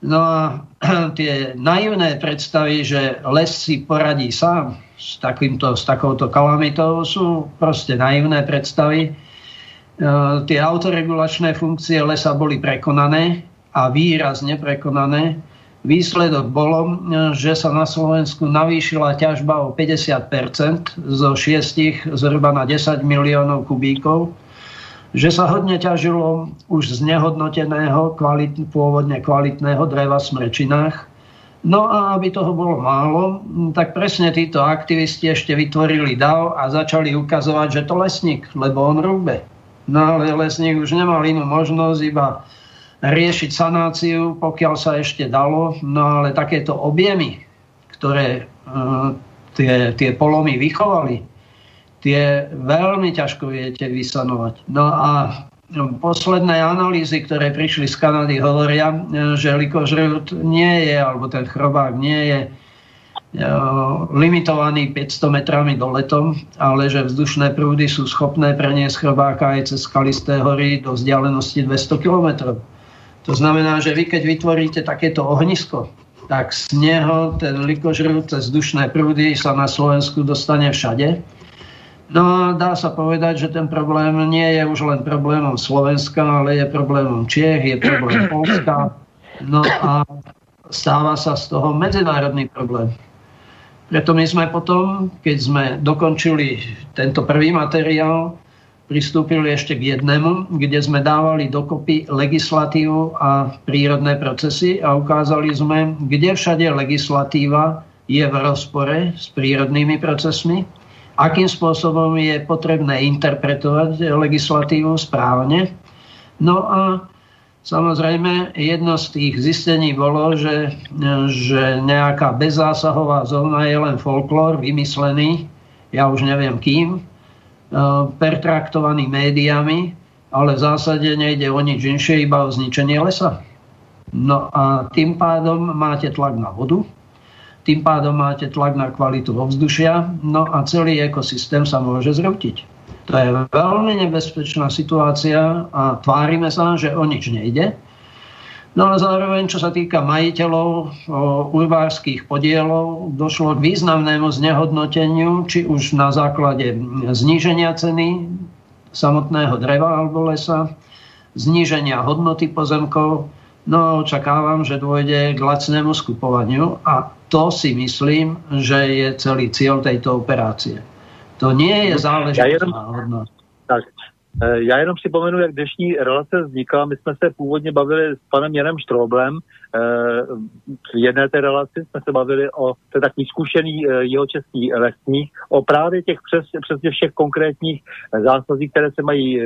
No a tie naivné predstavy, že les si poradí sám s, takýmto, s takouto kalamitou, sú proste naivné predstavy E, tie autoregulačné funkcie lesa boli prekonané a výrazne prekonané. Výsledok bolo, e, že sa na Slovensku navýšila ťažba o 50% zo 6 zhruba na 10 miliónov kubíkov, že sa hodne ťažilo už z nehodnoteného, kvalit, pôvodne kvalitného dreva v smrečinách. No a aby toho bolo málo, tak presne títo aktivisti ešte vytvorili DAO a začali ukazovať, že to lesník, lebo on rúbe. No ale lesník už nemal inú možnosť iba riešiť sanáciu, pokiaľ sa ešte dalo. No ale takéto objemy, ktoré uh, tie, tie polomy vychovali, tie veľmi ťažko viete vysanovať. No a posledné analýzy, ktoré prišli z Kanady, hovoria, e, že likožrút nie je, alebo ten chrobák nie je Eh, limitovaný 500 metrami do letom, ale že vzdušné prúdy sú schopné preniesť chrobáka aj cez skalisté hory do vzdialenosti 200 km. To znamená, že vy keď vytvoríte takéto ohnisko, tak z neho ten likožrút cez vzdušné prúdy sa na Slovensku dostane všade. No dá sa povedať, že ten problém nie je už len problémom Slovenska, ale je problémom Čiech, je problém Polska. No a stáva sa z toho medzinárodný problém. Preto my sme potom, keď sme dokončili tento prvý materiál, pristúpili ešte k jednému, kde sme dávali dokopy legislatívu a prírodné procesy a ukázali sme, kde všade legislatíva je v rozpore s prírodnými procesmi, akým spôsobom je potrebné interpretovať legislatívu správne. No a Samozrejme, jedno z tých zistení bolo, že, že nejaká bezzásahová zóna je len folklór vymyslený, ja už neviem kým, pertraktovaný médiami, ale v zásade nejde o nič inšie, iba o zničenie lesa. No a tým pádom máte tlak na vodu, tým pádom máte tlak na kvalitu ovzdušia, no a celý ekosystém sa môže zrútiť. To je veľmi nebezpečná situácia a tvárime sa, že o nič nejde. No a zároveň, čo sa týka majiteľov urbárských podielov, došlo k významnému znehodnoteniu, či už na základe zníženia ceny samotného dreva alebo lesa, zníženia hodnoty pozemkov, no očakávam, že dôjde k lacnému skupovaniu a to si myslím, že je celý cieľ tejto operácie. To nie je no, záležitost náhodná. Tak, e, já jenom připomenu, jak dnešní relace vznikla. My jsme se původně bavili s panem Janem Štróblem. E, v jedné té relaci jsme se bavili o to takový zkušený e, jeho český lesník, o právě těch přes, přesně všech konkrétních zásazí, které se mají,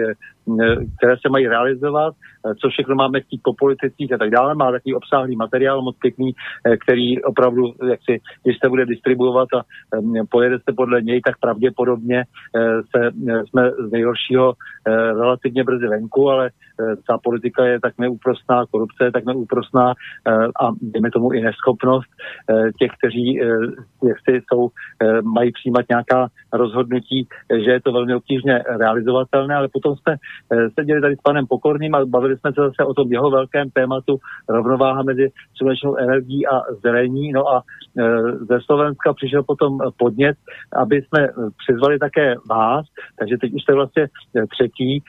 které se mají realizovat Eh, co všechno máme chtít po politicích a tak dále. Má takový obsáhlý materiál, moc pěkný, eh, který opravdu, jak si, když se bude distribuovat a pojede se podle něj, tak pravděpodobně se, jsme z nejhoršího relativně brzy venku, ale ta politika je tak neúprostná, korupce je tak neúprostná a dejme tomu i neschopnost těch, kteří jak si jsou, mají přijímat nějaká rozhodnutí, že je to velmi obtížně realizovatelné, ale potom jsme seděli tady s panem Pokorným a bavili jsme se zase o tom jeho velkém tématu rovnováha mezi slunečnou energií a zelení. No a ze Slovenska přišel potom podnět, aby jsme přizvali také vás, takže teď už jste vlastně třetí,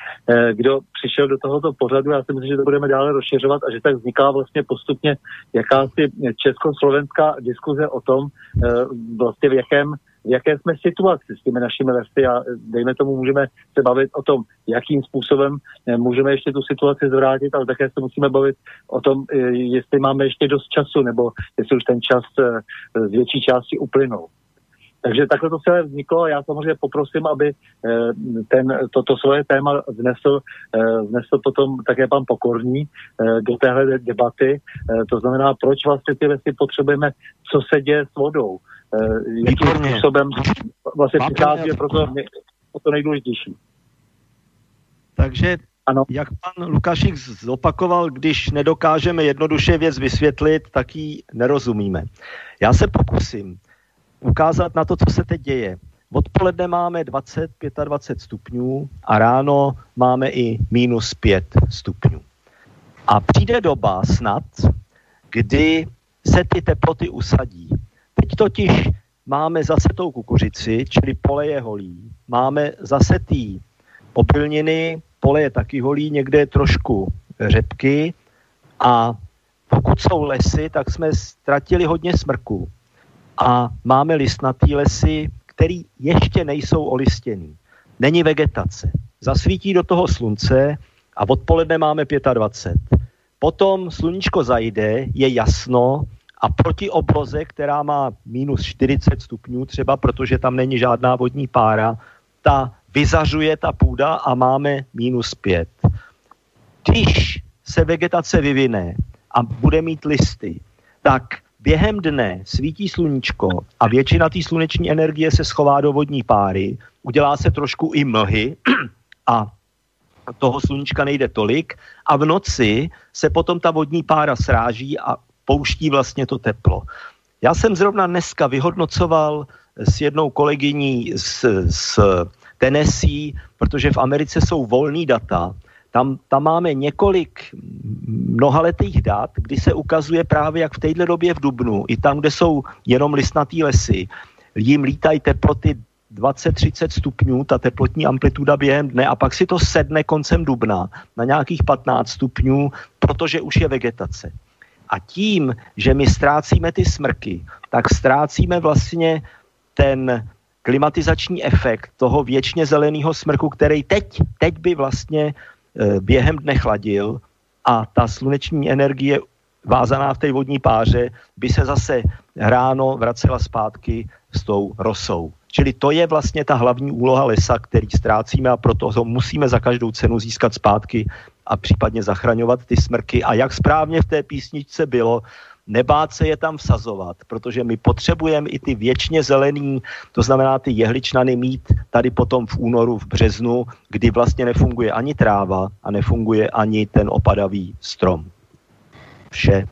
kdo přišel do tohoto pořadu. Já si myslím, že to budeme dále rozšiřovat a že tak vzniká vlastně postupně jakási československá diskuze o tom, vlastně v jakém v jaké jsme situaci s těmi našimi lesy a dejme tomu můžeme se bavit o tom, jakým způsobem můžeme ještě tu situaci zvrátit, ale také se musíme bavit o tom, jestli máme ještě dost času, nebo jestli už ten čas z větší části uplynul. Takže takhle to celé vzniklo a já samozřejmě poprosím, aby eh, ten, toto svoje téma vnesl, eh, vnesl potom také pan Pokorní eh, do téhle debaty. To znamená, proč vlastně ty lesy potřebujeme, co se děje s vodou, jakým způsobem vlastně přichází, je proto o to nejdůležitější. Takže ano. Jak pan Lukášik zopakoval, když nedokážeme jednoduše věc vysvětlit, tak ji nerozumíme. Já se pokusím ukázat na to, co se teď děje. Odpoledne máme 20, 25 stupňů a ráno máme i minus 5 stupňů. A přijde doba snad, kdy se ty teploty usadí. Teď totiž máme zase tou kukuřici, čili pole je holí. Máme zase ty obilniny, pole je taky holí, někde je trošku řepky a pokud jsou lesy, tak jsme ztratili hodně smrků a máme listnatý lesy, který ještě nejsou olistěný. Není vegetace. Zasvítí do toho slunce a odpoledne máme 25. Potom sluníčko zajde, je jasno a proti obloze, která má minus 40 stupňů třeba, protože tam není žádná vodní pára, ta vyzařuje ta půda a máme minus 5. Když se vegetace vyvine a bude mít listy, tak během dne svítí sluníčko a většina té sluneční energie se schová do vodní páry, udělá se trošku i mlhy a toho sluníčka nejde tolik a v noci se potom ta vodní pára sráží a pouští vlastně to teplo. Já jsem zrovna dneska vyhodnocoval s jednou kolegyní z, z Tennessee, protože v Americe jsou volný data, tam, tam máme několik mnohaletých dat, kdy se ukazuje právě jak v této době v Dubnu, i tam, kde jsou jenom listnatý lesy, jim lítají teploty 20-30 stupňů, ta teplotní amplituda během dne a pak si to sedne koncem dubna na nějakých 15 stupňů, protože už je vegetace. A tím, že my ztrácíme ty smrky, tak ztrácíme vlastně ten klimatizační efekt toho věčně zeleného smrku, který teď, teď by vlastně Eh, během dne chladil a ta sluneční energie vázaná v té vodní páře by se zase ráno vracela zpátky s tou rosou. Čili to je vlastně ta hlavní úloha lesa, který ztrácíme a proto ho musíme za každou cenu získat zpátky a případně zachraňovat ty smrky. A jak správně v té písničce bylo, nebát se je tam vsazovat, protože my potřebujeme i ty věčně zelený, to znamená ty jehličnany mít tady potom v únoru, v březnu, kdy vlastně nefunguje ani tráva a nefunguje ani ten opadavý strom. Vše.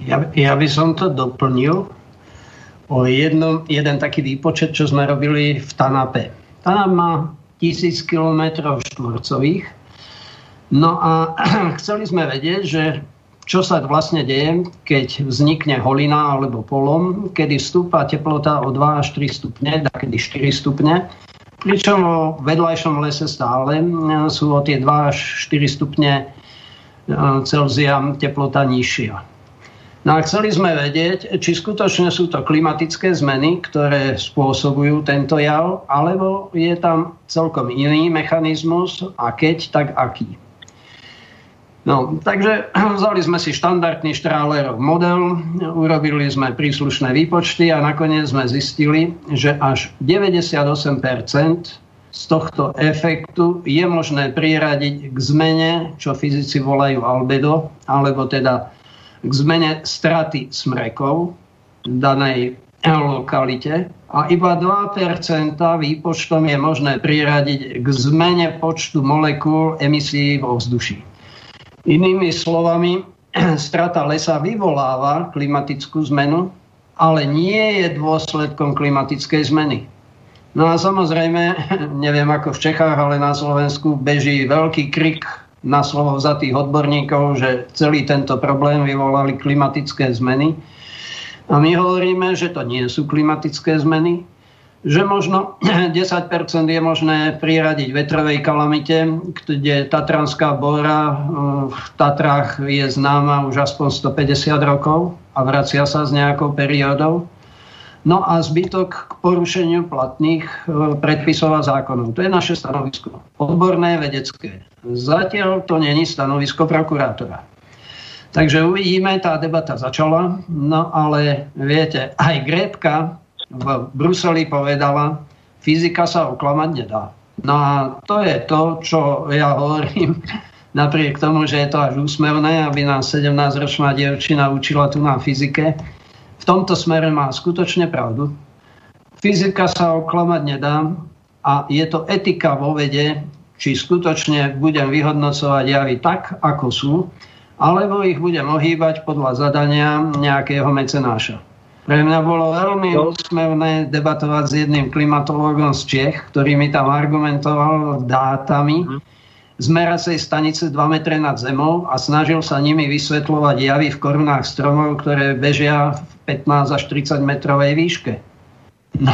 Ja, ja by som to doplnil o jedno, jeden taký výpočet, čo sme robili v Tanape. Tanap má tisíc kilometrov štvorcových. No a chceli sme vedieť, že čo sa vlastne deje, keď vznikne holina alebo polom, kedy vstúpa teplota o 2 až 3 stupne, kedy 4 stupne, pričom vo vedľajšom lese stále sú o tie 2 až 4 stupne e, Celzia teplota nižšia. No a chceli sme vedieť, či skutočne sú to klimatické zmeny, ktoré spôsobujú tento jav, alebo je tam celkom iný mechanizmus a keď, tak aký. No, takže vzali sme si štandardný Strahlerov model, urobili sme príslušné výpočty a nakoniec sme zistili, že až 98% z tohto efektu je možné priradiť k zmene, čo fyzici volajú albedo, alebo teda k zmene straty smrekov v danej lokalite a iba 2% výpočtom je možné priradiť k zmene počtu molekúl emisí vo vzduši. Inými slovami, strata lesa vyvoláva klimatickú zmenu, ale nie je dôsledkom klimatickej zmeny. No a samozrejme, neviem ako v Čechách, ale na Slovensku beží veľký krik na slovo tých odborníkov, že celý tento problém vyvolali klimatické zmeny. A my hovoríme, že to nie sú klimatické zmeny, že možno 10% je možné priradiť vetrovej kalamite, kde Tatranská bora v Tatrách je známa už aspoň 150 rokov a vracia sa s nejakou periódou. No a zbytok k porušeniu platných e, predpisov a zákonov. To je naše stanovisko. Odborné, vedecké. Zatiaľ to není stanovisko prokurátora. Takže uvidíme, tá debata začala, no ale viete, aj Grétka v Bruseli povedala, fyzika sa oklamať nedá. No a to je to, čo ja hovorím, napriek tomu, že je to až úsmevné, aby nás 17-ročná dievčina učila tu na fyzike, v tomto smere má skutočne pravdu. Fyzika sa oklamať nedá a je to etika vo vede, či skutočne budem vyhodnocovať javy tak, ako sú, alebo ich budem ohýbať podľa zadania nejakého mecenáša. Pre mňa bolo veľmi úsmevné debatovať s jedným klimatológom z Čech, ktorý mi tam argumentoval dátami, mm z meracej stanice 2 metre nad zemou a snažil sa nimi vysvetľovať javy v korunách stromov, ktoré bežia v 15 až 30 metrovej výške. No,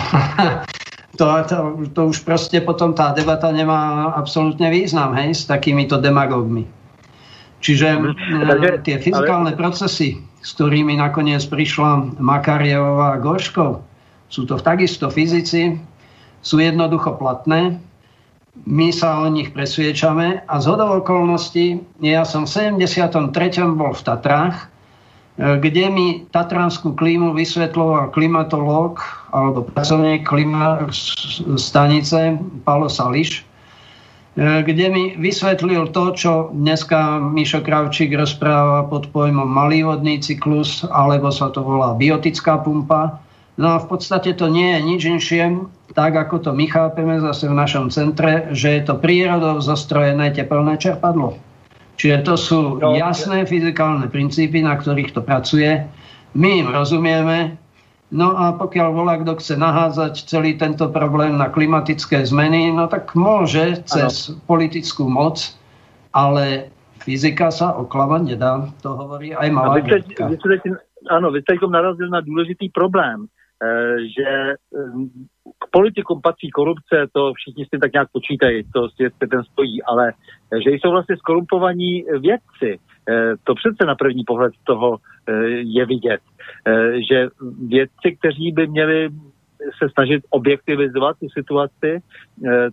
to, to, to už proste potom tá debata nemá absolútne význam, hej, s takýmito demagógmi. Čiže mm, tie fyzikálne procesy, s ktorými nakoniec prišla Makarievová a Gorškov, sú to takisto fyzici, sú jednoducho platné my sa o nich presviečame a z okolností, ja som v 73. bol v Tatrách, e, kde mi tatranskú klímu vysvetloval klimatológ alebo pracovník klima stanice Palo Sališ, e, kde mi vysvetlil to, čo dneska Mišo Kravčík rozpráva pod pojmom malý vodný cyklus, alebo sa to volá biotická pumpa. No a v podstate to nie je nič inšie, tak ako to my chápeme zase v našom centre, že je to prírodou zostrojené tepelné čerpadlo. Čiže to sú no, jasné fyzikálne princípy, na ktorých to pracuje. My im rozumieme. No a pokiaľ volá, kto chce nahádzať celý tento problém na klimatické zmeny, no tak môže cez ano. politickú moc, ale fyzika sa oklamať nedá. To hovorí aj malá Áno, vy ste narazil na dôležitý problém. Eh, že eh, k politikům patří korupce, to všichni si tak nějak počítají, to svět ten stojí, ale že jsou vlastně skorumpovaní vědci, to přece na první pohled z toho je vidět, že vědci, kteří by měli se snažit objektivizovat tu situaci,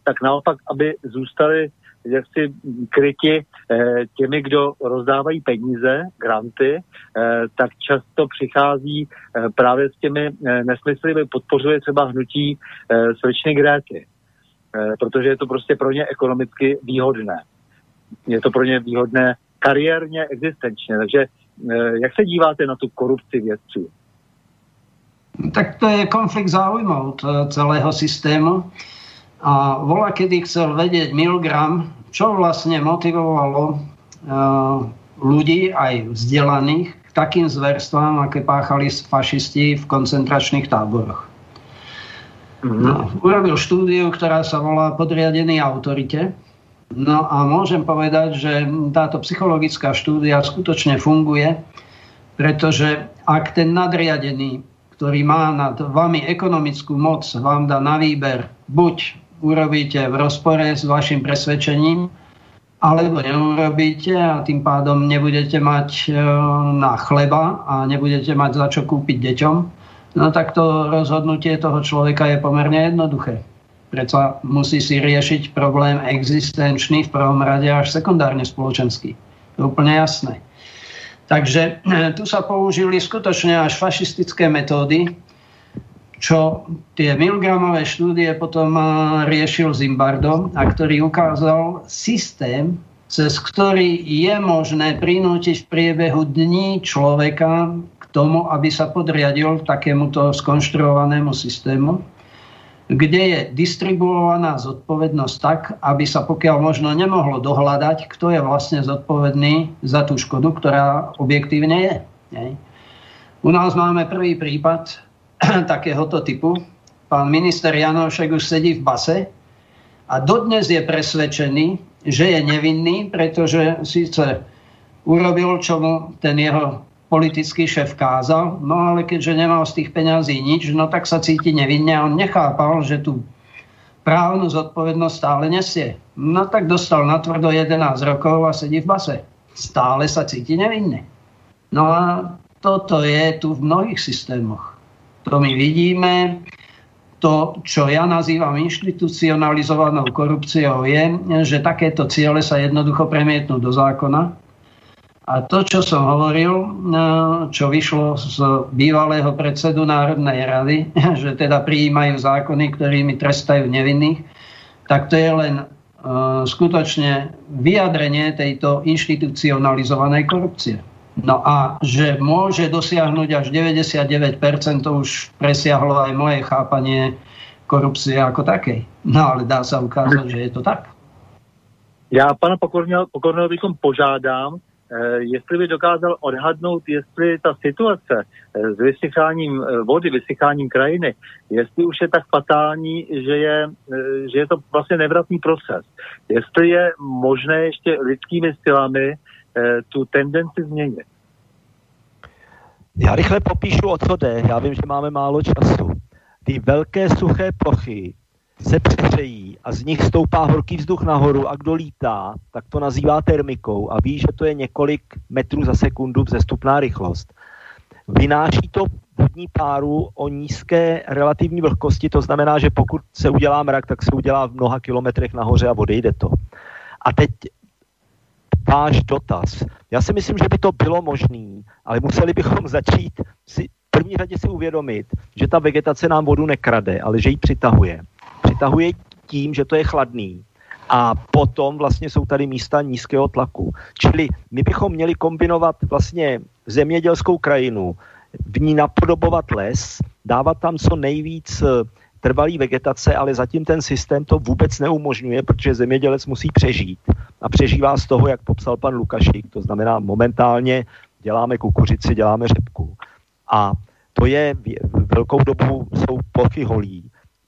tak naopak, aby zůstali jaksi kryti eh, těmi, kdo rozdávají peníze, granty, eh, tak často přichází eh, právě s těmi nesmysly, podpořuje třeba hnutí slečny Gréty, protože je to prostě pro ně ekonomicky výhodné. Je to pro ně výhodné kariérně, existenčně. Takže jak se díváte na tu korupci vědců? Tak to je konflikt záujmov celého systému. A vola, kedy chcel vedieť Milgram, čo vlastne motivovalo uh, ľudí, aj vzdelaných, k takým zverstvám, aké páchali fašisti v koncentračných táboroch. Mm-hmm. No, urobil štúdiu, ktorá sa volá Podriadený autorite. No a môžem povedať, že táto psychologická štúdia skutočne funguje, pretože ak ten nadriadený, ktorý má nad vami ekonomickú moc, vám dá na výber buď urobíte v rozpore s vašim presvedčením, alebo neurobíte a tým pádom nebudete mať e, na chleba a nebudete mať za čo kúpiť deťom, no tak to rozhodnutie toho človeka je pomerne jednoduché. Preto musí si riešiť problém existenčný v prvom rade až sekundárne spoločenský. To je úplne jasné. Takže e, tu sa použili skutočne až fašistické metódy, čo tie milgramové štúdie potom riešil Zimbardo a ktorý ukázal systém, cez ktorý je možné prinútiť v priebehu dní človeka k tomu, aby sa podriadil takémuto skonštruovanému systému, kde je distribuovaná zodpovednosť tak, aby sa pokiaľ možno nemohlo dohľadať, kto je vlastne zodpovedný za tú škodu, ktorá objektívne je. U nás máme prvý prípad takéhoto typu. Pán minister Janošek už sedí v base a dodnes je presvedčený, že je nevinný, pretože síce urobil, čo mu ten jeho politický šéf kázal, no ale keďže nemal z tých peňazí nič, no tak sa cíti nevinne a on nechápal, že tú právnu zodpovednosť stále nesie. No tak dostal na tvrdo 11 rokov a sedí v base. Stále sa cíti nevinne. No a toto je tu v mnohých systémoch. To my vidíme. To, čo ja nazývam inštitucionalizovanou korupciou, je, že takéto ciele sa jednoducho premietnú do zákona a to, čo som hovoril, no, čo vyšlo z bývalého predsedu Národnej rady, že teda prijímajú zákony, ktorými trestajú nevinných, tak to je len uh, skutočne vyjadrenie tejto inštitucionalizovanej korupcie. No a že môže dosiahnuť až 99%, to už presiahlo aj moje chápanie korupcie ako takej. No ale dá sa ukázať, že je to tak. Já pana Pokorného bychom požádám, Eh, jestli by dokázal odhadnout, jestli ta situace eh, s vysycháním eh, vody, vysycháním krajiny, jestli už je tak fatální, že je, že je to vlastně nevratný proces. Jestli je možné ještě lidskými silami tu tendenci změnit. Já rychle popíšu, o co jde. Já vím, že máme málo času. Ty velké suché plochy se přehřejí a z nich stoupá horký vzduch nahoru a kdo lítá, tak to nazývá termikou a ví, že to je několik metrů za sekundu vzestupná rychlost. Vynáší to vodní páru o nízké relativní vlhkosti, to znamená, že pokud se udělá mrak, tak se udělá v mnoha kilometrech nahoře a odejde to. A teď váš dotaz. Já si myslím, že by to bylo možné, ale museli bychom začít si v první řadě si uvědomit, že ta vegetace nám vodu nekrade, ale že ji přitahuje přitahuje tím, že to je chladný. A potom vlastně jsou tady místa nízkého tlaku. Čili my bychom měli kombinovat vlastně zemědělskou krajinu, v ní napodobovat les, dávat tam co nejvíc eh, trvalý vegetace, ale zatím ten systém to vůbec neumožňuje, protože zemědělec musí přežít. A přežívá z toho, jak popsal pan Lukašik, to znamená momentálně děláme kukuřici, děláme řepku. A to je velkou dobu jsou plochy holí.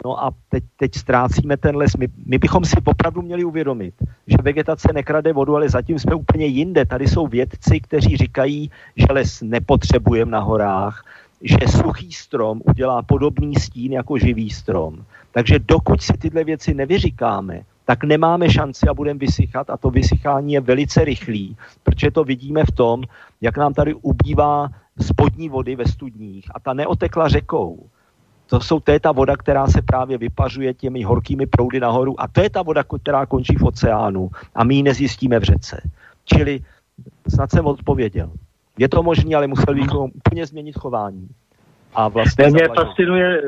No a teď, teď ztrácíme ten les. My, my bychom si opravdu měli uvědomit, že vegetace nekrade vodu, ale zatím jsme úplně jinde. Tady jsou vědci, kteří říkají, že les nepotřebujeme na horách, že suchý strom udělá podobný stín jako živý strom. Takže dokud si tyhle věci nevyříkáme, tak nemáme šanci a budeme vysychat a to vysychání je velice rychlý, protože to vidíme v tom, jak nám tady ubývá spodní vody ve studních a ta neotekla řekou to, jsou, to je ta voda, která se právě vypařuje těmi horkými proudy nahoru a to je ta voda, která končí v oceánu a my ji nezjistíme v řece. Čili snad jsem odpověděl. Je to možné, ale museli bychom úplně změnit chování. A vlastně mě fascinuje,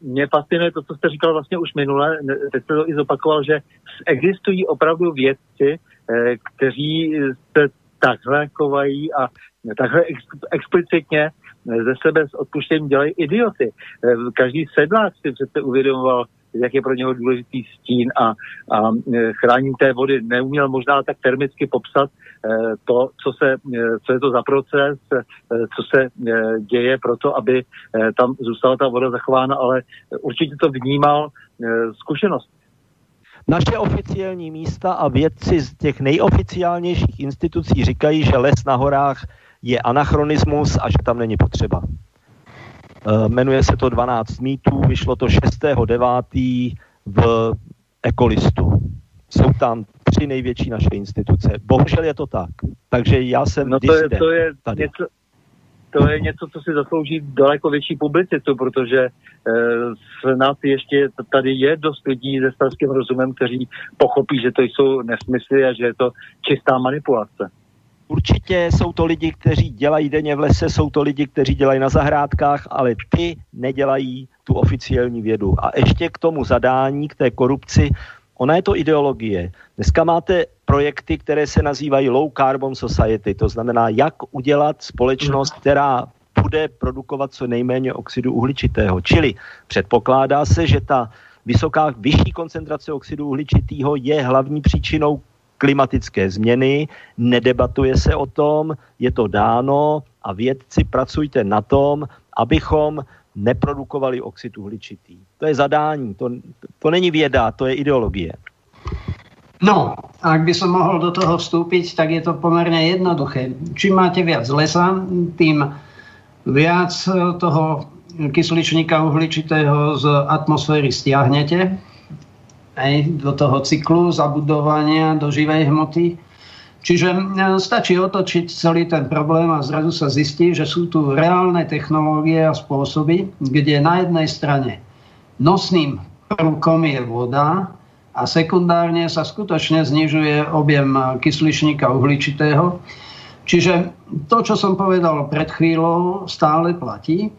mě fascinuje to, co jste říkal vlastně už minule, teď jste to i zopakoval, že existují opravdu vědci, eh, kteří se takhle chovají a takhle explicitně ze sebe s odpuštěním dělají idioty. Eh, každý sedlák si přece uvědomoval, jak je pro něho důležitý stín a, a eh, chráním té vody neuměl možná tak termicky popsat eh, to, co, se, co je to za proces, co se děje pro to, aby tam zůstala ta voda zachována, ale určitě to vnímal zkušenost. Naše oficiální místa a vědci z těch nejoficiálnějších institucí říkají, že les na horách je anachronismus a že tam není potřeba. E, jmenuje se to 12 mýtů, vyšlo to 6.9. v Ekolistu. Jsou tam tři největší naše instituce. Bohužel je to tak. Takže já jsem no to je, to je tady. Něco, to je něco, co si zaslouží daleko větší publicitu, protože e, snad ještě tady je dost lidí se starským rozumem, kteří pochopí, že to jsou nesmysly a že je to čistá manipulace. Určitě jsou to lidi, kteří dělají denně v lese, jsou to lidi, kteří dělají na zahrádkách, ale ty nedělají tu oficiální vědu. A ještě k tomu zadání, k té korupci, ona je to ideologie. Dneska máte projekty, které se nazývají Low Carbon Society, to znamená, jak udělat společnost, která bude produkovat co nejméně oxidu uhličitého. Čili předpokládá se, že ta vysoká, vyšší koncentrace oxidu uhličitého je hlavní příčinou klimatické změny, nedebatuje se o tom, je to dáno a vědci pracujte na tom, abychom neprodukovali oxid uhličitý. To je zadání, to, to není věda, to je ideologie. No, ak by som mohol do toho vstúpiť, tak je to pomerne jednoduché. Čím máte viac lesa, tým viac toho kysličníka uhličitého z atmosféry stiahnete aj do toho cyklu zabudovania do živej hmoty. Čiže stačí otočiť celý ten problém a zrazu sa zistí, že sú tu reálne technológie a spôsoby, kde na jednej strane nosným prvkom je voda a sekundárne sa skutočne znižuje objem kysličníka uhličitého. Čiže to, čo som povedal pred chvíľou, stále platí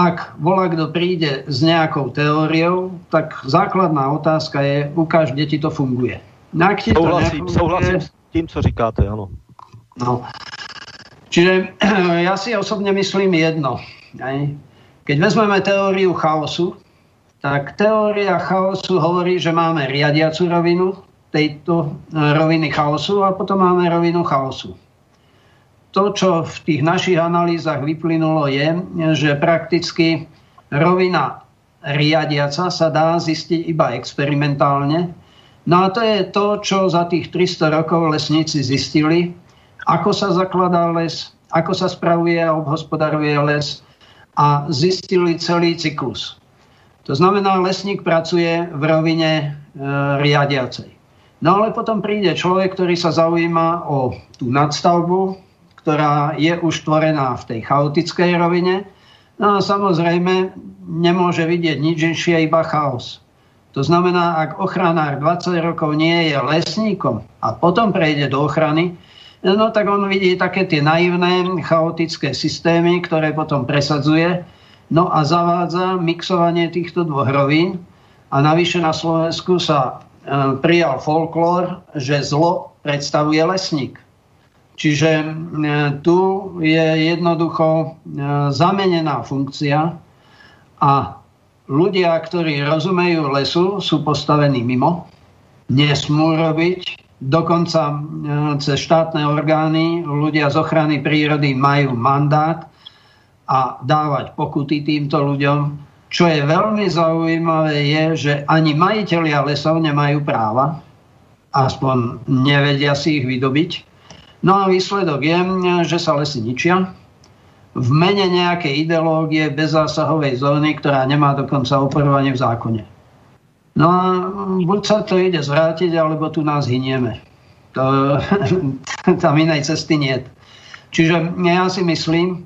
ak volá kto príde s nejakou teóriou, tak základná otázka je, ukáž, kde ti to funguje. No, ak ti souhlasím, to souhlasím s tým, co říkáte, áno. No. Čiže ja si osobne myslím jedno. Keď vezmeme teóriu chaosu, tak teória chaosu hovorí, že máme riadiacu rovinu tejto roviny chaosu a potom máme rovinu chaosu to, čo v tých našich analýzach vyplynulo, je, že prakticky rovina riadiaca sa dá zistiť iba experimentálne. No a to je to, čo za tých 300 rokov lesníci zistili, ako sa zakladá les, ako sa spravuje a obhospodaruje les a zistili celý cyklus. To znamená, lesník pracuje v rovine e, riadiacej. No ale potom príde človek, ktorý sa zaujíma o tú nadstavbu, ktorá je už tvorená v tej chaotickej rovine. No a samozrejme nemôže vidieť nič inšie, iba chaos. To znamená, ak ochranár 20 rokov nie je lesníkom a potom prejde do ochrany, no tak on vidí také tie naivné, chaotické systémy, ktoré potom presadzuje, no a zavádza mixovanie týchto dvoch rovín. A navyše na Slovensku sa e, prijal folklór, že zlo predstavuje lesník. Čiže e, tu je jednoducho e, zamenená funkcia a ľudia, ktorí rozumejú lesu, sú postavení mimo, nesmú robiť, dokonca e, cez štátne orgány ľudia z ochrany prírody majú mandát a dávať pokuty týmto ľuďom. Čo je veľmi zaujímavé je, že ani majiteľia lesov nemajú práva, aspoň nevedia si ich vydobiť No a výsledok je, že sa lesy ničia v mene nejakej ideológie bezzásahovej zóny, ktorá nemá dokonca operovanie v zákone. No a buď sa to ide zvrátiť, alebo tu nás hynieme. To, tam inej cesty nie. Čiže ja si myslím,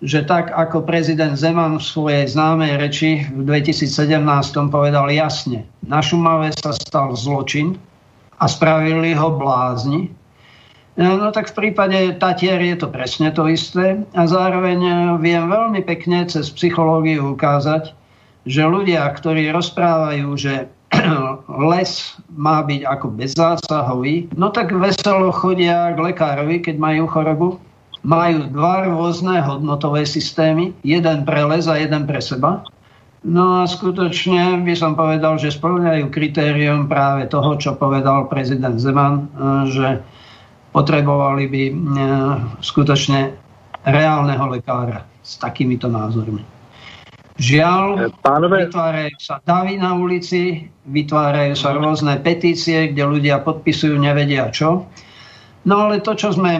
že tak ako prezident Zeman v svojej známej reči v 2017 povedal jasne, na Šumave sa stal zločin a spravili ho blázni, No tak v prípade Tatier je to presne to isté a zároveň e, viem veľmi pekne cez psychológiu ukázať, že ľudia, ktorí rozprávajú, že les má byť ako bezzásahový, no tak veselo chodia k lekárovi, keď majú chorobu. Majú dva rôzne hodnotové systémy, jeden pre les a jeden pre seba. No a skutočne by som povedal, že splňajú kritérium práve toho, čo povedal prezident Zeman, e, že potrebovali by e, skutočne reálneho lekára s takýmito názormi. Žiaľ, e, Pánové... vytvárajú sa davy na ulici, vytvárajú sa rôzne petície, kde ľudia podpisujú nevedia čo. No ale to, čo sme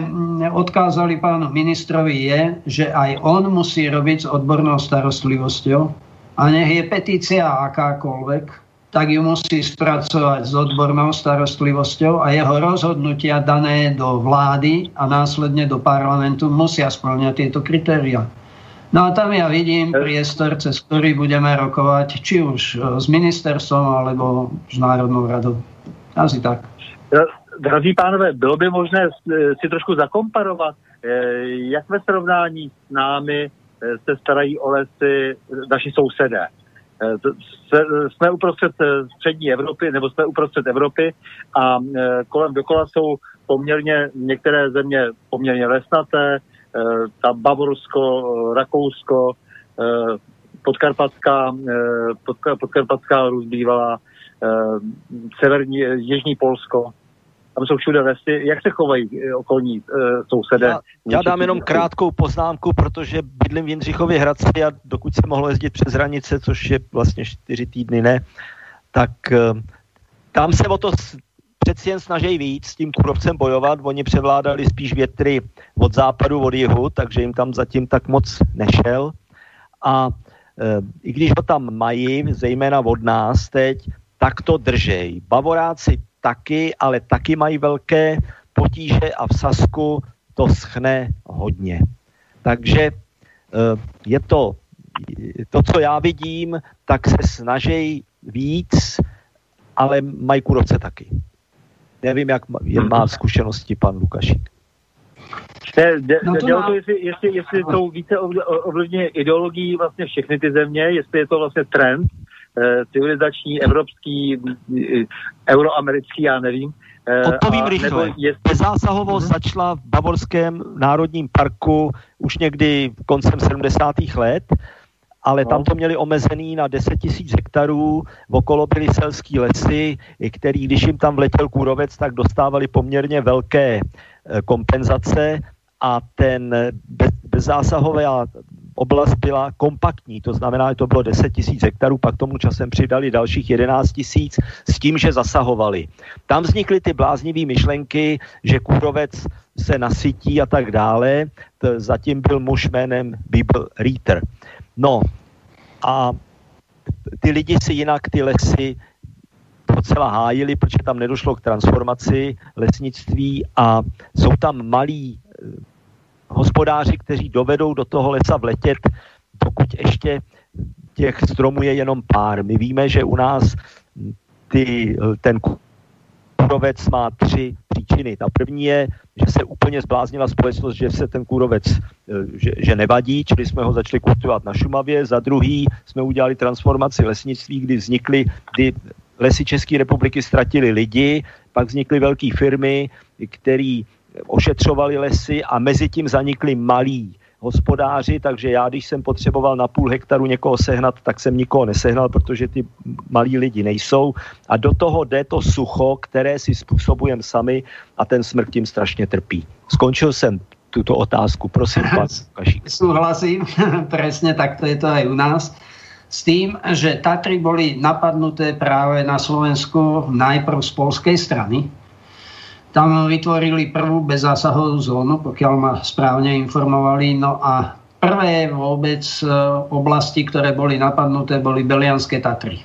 odkázali pánu ministrovi, je, že aj on musí robiť s odbornou starostlivosťou a nech je petícia akákoľvek, tak ju musí spracovať s odbornou starostlivosťou a jeho rozhodnutia dané do vlády a následne do parlamentu musia splňať tieto kritéria. No a tam ja vidím priestor, cez ktorý budeme rokovať, či už e, s ministerstvom, alebo s Národnou radou. Asi tak. Drazí pánové, bylo by možné si trošku zakomparovat, e, jak ve srovnání s námi e, se starají o lesy naši sousedé. Eh, jsme uprostřed eh, střední Evropy, nebo jsme uprostřed Evropy a eh, kolem dokola jsou poměrně některé země poměrně lesnaté, ta Bavorsko, Rakousko, podkarpatská, podkarpatská Rus severní, jižní Polsko, tam jsou všude vesty. Jak se chovají eh, okolní uh, sousedé? Já, já dám jenom krátkou poznámku, protože bydlím v Jindřichově Hradci a dokud se mohlo jezdit přes hranice, což je vlastně čtyři týdny ne, tak uh, tam se o to přeci jen snaží víc s tím kurovcem bojovat. Oni převládali spíš větry od západu, od jihu, takže jim tam zatím tak moc nešel. A e, i když ho tam mají, zejména od nás teď, tak to držej. Bavoráci taky, ale taky mají velké potíže a v Sasku to schne hodně. Takže eh, je to, to, co já vidím, tak se snaží víc, ale mají kurovce taky. Nevím, jak má zkušenosti pan Lukašík. Ne, de, no to, má... to jestli, jestli, jestli jsou více ovlivněny ideologií vlastně všechny ty země, jestli je to vlastně trend, civilizační, evropský, eh, euroamerický, já nevím. Eh, Odpovím rychle. Je... Bezásahovost uh-huh. začala v Bavorském národním parku už někdy koncem 70. let, ale no. tam to měli omezený na 10 tisíc hektarů, okolo byly selský lesy, který, když jim tam vletěl kůrovec, tak dostávali poměrně velké kompenzace a ten bez, bezzásahová oblast byla kompaktní, to znamená, že to bylo 10 tisíc hektarů, pak tomu časem přidali dalších 11 tisíc s tím, že zasahovali. Tam vznikly ty bláznivé myšlenky, že kůrovec se nasytí a tak dále. To zatím byl muž jménem Bible Reader. No a ty lidi si jinak ty lesy docela hájili, protože tam nedošlo k transformaci lesnictví a jsou tam malí hospodáři, kteří dovedou do toho lesa vletět, pokud ještě těch stromů je jenom pár. My víme, že u nás ty, ten kůrovec má tři příčiny. Ta první je, že se úplně zbláznila společnost, že se ten kůrovec že, že nevadí, čili jsme ho začali kultivovat na Šumavě. Za druhý jsme udělali transformaci lesnictví, kdy vznikly, kdy lesy České republiky ztratili lidi, pak vznikly velké firmy, které ošetřovali lesy a mezi tím zanikli malí hospodáři, takže já, když jsem potřeboval na půl hektaru někoho sehnat, tak jsem nikoho nesehnal, protože ty malí lidi nejsou. A do toho jde to sucho, které si způsobujeme sami a ten smrt tím strašně trpí. Skončil jsem tuto otázku. Prosím, pan Kašík. Súhlasím, presne takto je to aj u nás. S tým, že Tatry boli napadnuté práve na Slovensku najprv z polskej strany, tam vytvorili prvú bezzásahovú zónu, pokiaľ ma správne informovali. No a prvé vôbec e, oblasti, ktoré boli napadnuté, boli Belianské Tatry.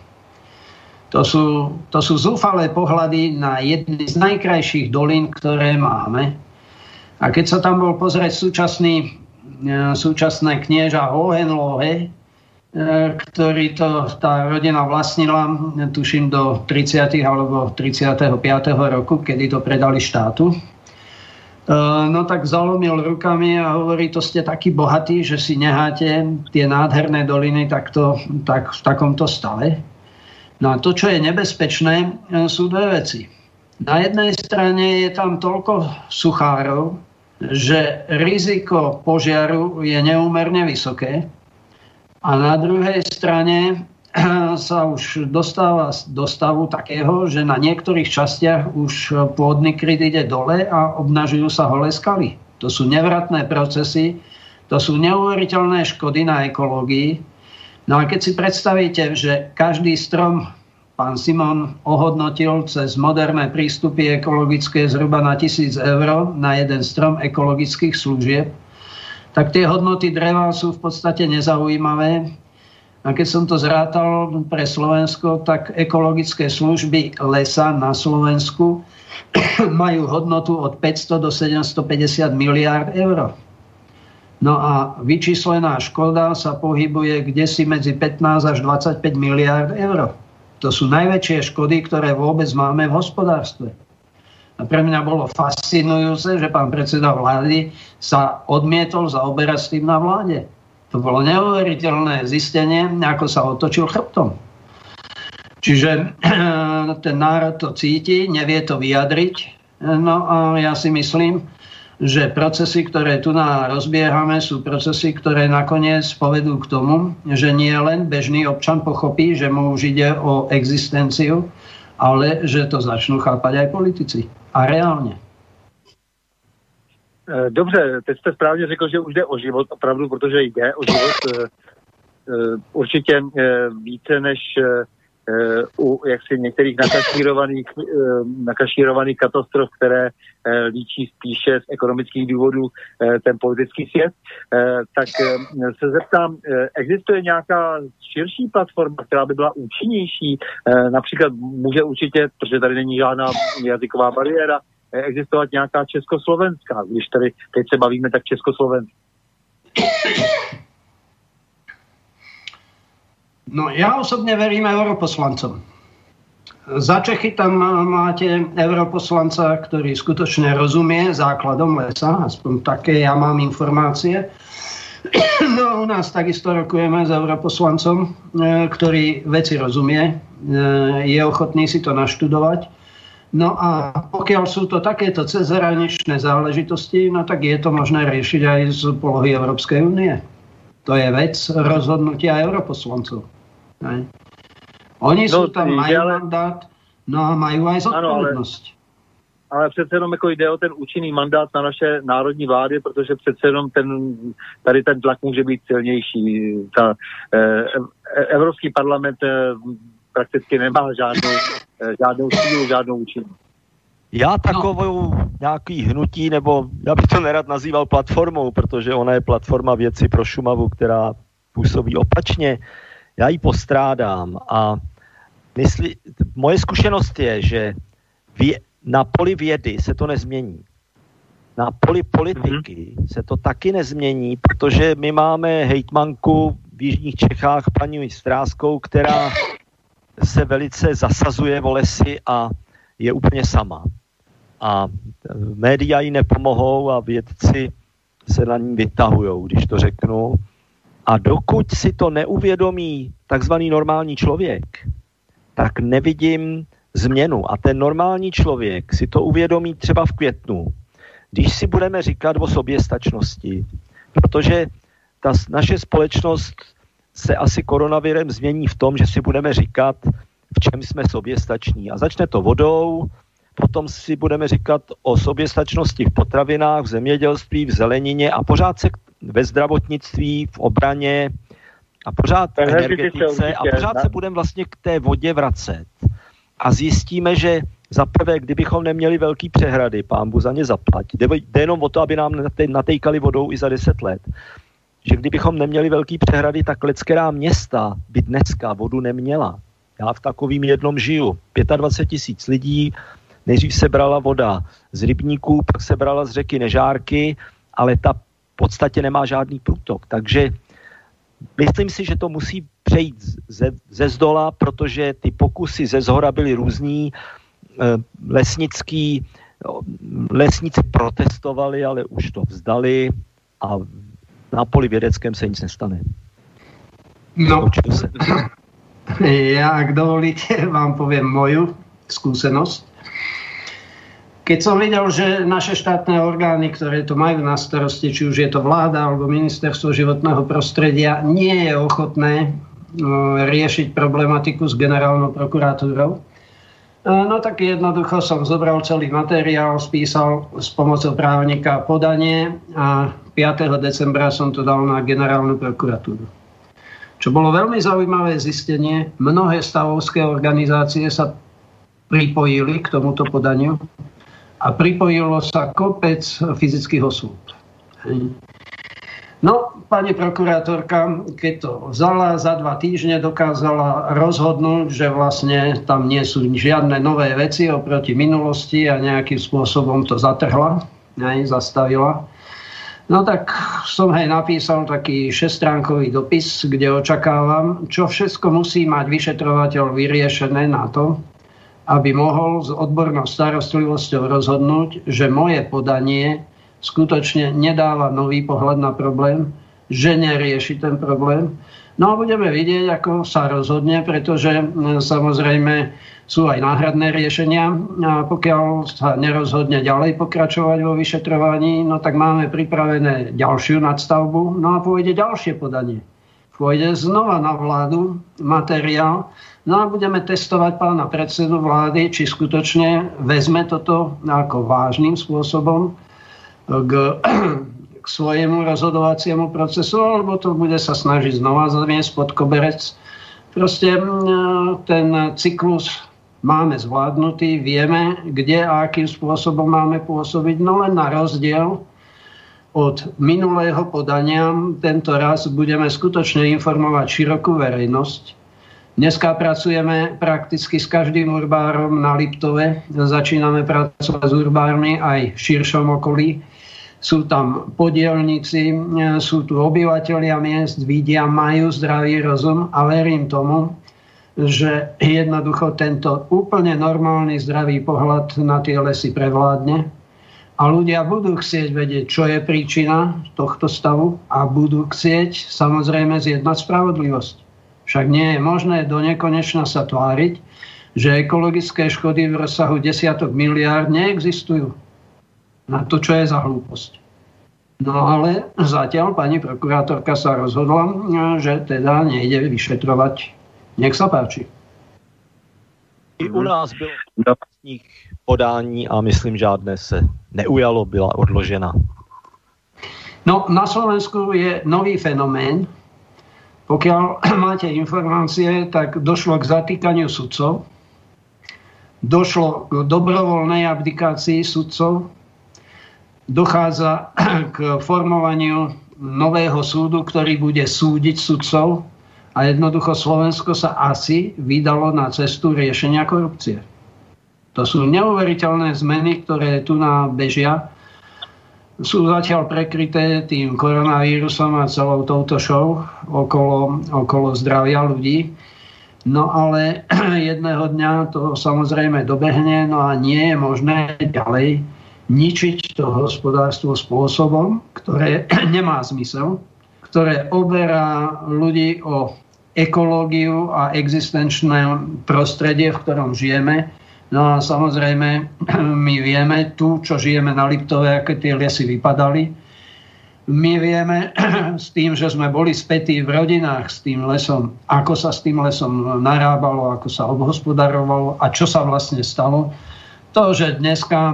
To sú, to sú zúfalé pohľady na jedny z najkrajších dolín, ktoré máme. A keď sa tam bol pozrieť súčasný, e, súčasné knieža Hohenlohe, ktorý to tá rodina vlastnila, tuším do 30. alebo 35. roku, kedy to predali štátu. E, no tak zalomil rukami a hovorí, to ste takí bohatí, že si neháte tie nádherné doliny takto, tak, v takomto stave. No a to, čo je nebezpečné, e, sú dve veci. Na jednej strane je tam toľko suchárov, že riziko požiaru je neúmerne vysoké a na druhej strane sa už dostáva do stavu takého, že na niektorých častiach už pôdny kryt ide dole a obnažujú sa holé skaly. To sú nevratné procesy, to sú neuveriteľné škody na ekológii. No a keď si predstavíte, že každý strom pán Simon ohodnotil cez moderné prístupy ekologické zhruba na tisíc eur na jeden strom ekologických služieb, tak tie hodnoty dreva sú v podstate nezaujímavé. A keď som to zrátal pre Slovensko, tak ekologické služby lesa na Slovensku majú hodnotu od 500 do 750 miliárd eur. No a vyčíslená škoda sa pohybuje kde si medzi 15 až 25 miliárd eur. To sú najväčšie škody, ktoré vôbec máme v hospodárstve. Pre mňa bolo fascinujúce, že pán predseda vlády sa odmietol zaoberať s tým na vláde. To bolo neuveriteľné zistenie, ako sa otočil chrbtom. Čiže ten národ to cíti, nevie to vyjadriť. No a ja si myslím, že procesy, ktoré tu na rozbiehame, sú procesy, ktoré nakoniec povedú k tomu, že nie len bežný občan pochopí, že mu už ide o existenciu, ale že to začnú chápať aj politici. A reálne. Eh, dobře, teď jste správně řekl, že už jde o život, opravdu, protože jde o život eh, eh, určitě více než u jaksi některých nakašírovaných, nakašírovaných katastrof, které líčí spíše z ekonomických důvodů ten politický svět, tak se zeptám, existuje nějaká širší platforma, která by byla účinnější? Například může určitě, protože tady není žádná jazyková bariéra, existovat nějaká československá, když tady teď se bavíme, tak československá. No ja osobne verím europoslancom. Za Čechy tam máte europoslanca, ktorý skutočne rozumie základom lesa, aspoň také ja mám informácie. No u nás takisto rokujeme s europoslancom, e, ktorý veci rozumie, e, je ochotný si to naštudovať No a pokiaľ sú to takéto cezhraničné záležitosti, no tak je to možné riešiť aj z polohy Európskej únie. To je vec rozhodnutia europoslancov. Aj. Oni no, sú tam, majú ale... mandát, no a majú aj zodpovednosť. Ale, ale přece jenom jako jde o ten účinný mandát na naše národní vlády, protože přece jenom ten, tady ten tlak může být silnější. Ta, eh, Evropský parlament eh, prakticky nemá žádnou, eh, žádnou sílu, žádnou účinnost. Já takovou no. nějaký hnutí, nebo já bych to nerad nazýval platformou, protože ona je platforma věci pro Šumavu, která působí opačně. Já ji postrádám a mysli, moje zkušenost je, že vě, na poli vědy se to nezmění. Na poli politiky mm-hmm. se to taky nezmění, protože my máme hejtmanku v Jižních Čechách paní Stráskou, která se velice zasazuje o lesy a je úplně sama. A média jí nepomohou a vědci se na ní vytahují, když to řeknu. A dokud si to neuvědomí takzvaný normální člověk, tak nevidím změnu. A ten normální člověk si to uvědomí třeba v květnu, když si budeme říkat o soběstačnosti, protože ta naše společnost se asi koronavirem změní v tom, že si budeme říkat, v čem jsme soběstační. A začne to vodou, potom si budeme říkat o soběstačnosti v potravinách, v zemědělství, v zelenině a pořád se ve zdravotnictví, v obraně a pořád v energetice a pořád se budeme vlastně k té vodě vracet. A zjistíme, že za prvé, kdybychom neměli velký přehrady, pán Bu za ně zaplať, jde, jde jenom o to, aby nám natejkali vodou i za 10 let že kdybychom neměli velký přehrady, tak leckerá města by dneska vodu neměla. Já v takovým jednom žiju. 25 tisíc lidí, nejdřív se brala voda z rybníků, pak se brala z řeky Nežárky, ale ta podstatě nemá žádný průtok. Takže myslím si, že to musí přejít ze, ze zdola, protože ty pokusy ze zhora byly různý. Eh, lesnický, lesníci protestovali, ale už to vzdali a na poli vědeckém se nic nestane. No, ja, ak dovolíte, vám poviem moju skúsenosť. Keď som videl, že naše štátne orgány, ktoré to majú na starosti, či už je to vláda alebo ministerstvo životného prostredia, nie je ochotné no, riešiť problematiku s generálnou prokuratúrou, No tak jednoducho som zobral celý materiál, spísal s pomocou právnika podanie a 5. decembra som to dal na generálnu prokuratúru. Čo bolo veľmi zaujímavé zistenie, mnohé stavovské organizácie sa pripojili k tomuto podaniu a pripojilo sa kopec fyzických osôb. No, pani prokurátorka, keď to vzala, za dva týždne dokázala rozhodnúť, že vlastne tam nie sú žiadne nové veci oproti minulosti a nejakým spôsobom to zatrhla, aj zastavila. No tak som hej napísal taký šestránkový dopis, kde očakávam, čo všetko musí mať vyšetrovateľ vyriešené na to, aby mohol s odbornou starostlivosťou rozhodnúť, že moje podanie skutočne nedáva nový pohľad na problém že nerieši ten problém. No a budeme vidieť, ako sa rozhodne, pretože samozrejme sú aj náhradné riešenia. A pokiaľ sa nerozhodne ďalej pokračovať vo vyšetrovaní, no tak máme pripravené ďalšiu nadstavbu, no a pôjde ďalšie podanie. Pôjde znova na vládu materiál, no a budeme testovať pána predsedu vlády, či skutočne vezme toto ako vážnym spôsobom k k svojemu rozhodovaciemu procesu, alebo to bude sa snažiť znova zamiesť pod koberec. Proste ten cyklus máme zvládnutý, vieme, kde a akým spôsobom máme pôsobiť, no len na rozdiel od minulého podania tento raz budeme skutočne informovať širokú verejnosť. Dneska pracujeme prakticky s každým urbárom na Liptove. Začíname pracovať s urbármi aj v širšom okolí sú tam podielníci, sú tu obyvateľia miest, vidia, majú zdravý rozum a verím tomu, že jednoducho tento úplne normálny zdravý pohľad na tie lesy prevládne a ľudia budú chcieť vedieť, čo je príčina tohto stavu a budú chcieť samozrejme zjednať spravodlivosť. Však nie je možné do nekonečna sa tváriť, že ekologické škody v rozsahu desiatok miliárd neexistujú na to, čo je za hlúposť. No ale zatiaľ pani prokurátorka sa rozhodla, že teda nejde vyšetrovať. Nech sa páči. I u nás bylo vlastních podání a myslím žádné se neujalo, byla odložena. No, na Slovensku je nový fenomén. Pokiaľ máte informácie, tak došlo k zatýkaniu sudcov, došlo k dobrovoľnej abdikácii sudcov, dochádza k formovaniu nového súdu, ktorý bude súdiť sudcov a jednoducho Slovensko sa asi vydalo na cestu riešenia korupcie. To sú neuveriteľné zmeny, ktoré tu na bežia. Sú zatiaľ prekryté tým koronavírusom a celou touto show okolo, okolo zdravia ľudí. No ale jedného dňa to samozrejme dobehne, no a nie je možné ďalej ničiť to hospodárstvo spôsobom, ktoré nemá zmysel, ktoré oberá ľudí o ekológiu a existenčné prostredie, v ktorom žijeme. No a samozrejme, my vieme tu, čo žijeme na Liptove, aké tie lesy vypadali. My vieme s tým, že sme boli spätí v rodinách s tým lesom, ako sa s tým lesom narábalo, ako sa obhospodarovalo a čo sa vlastne stalo to, že dneska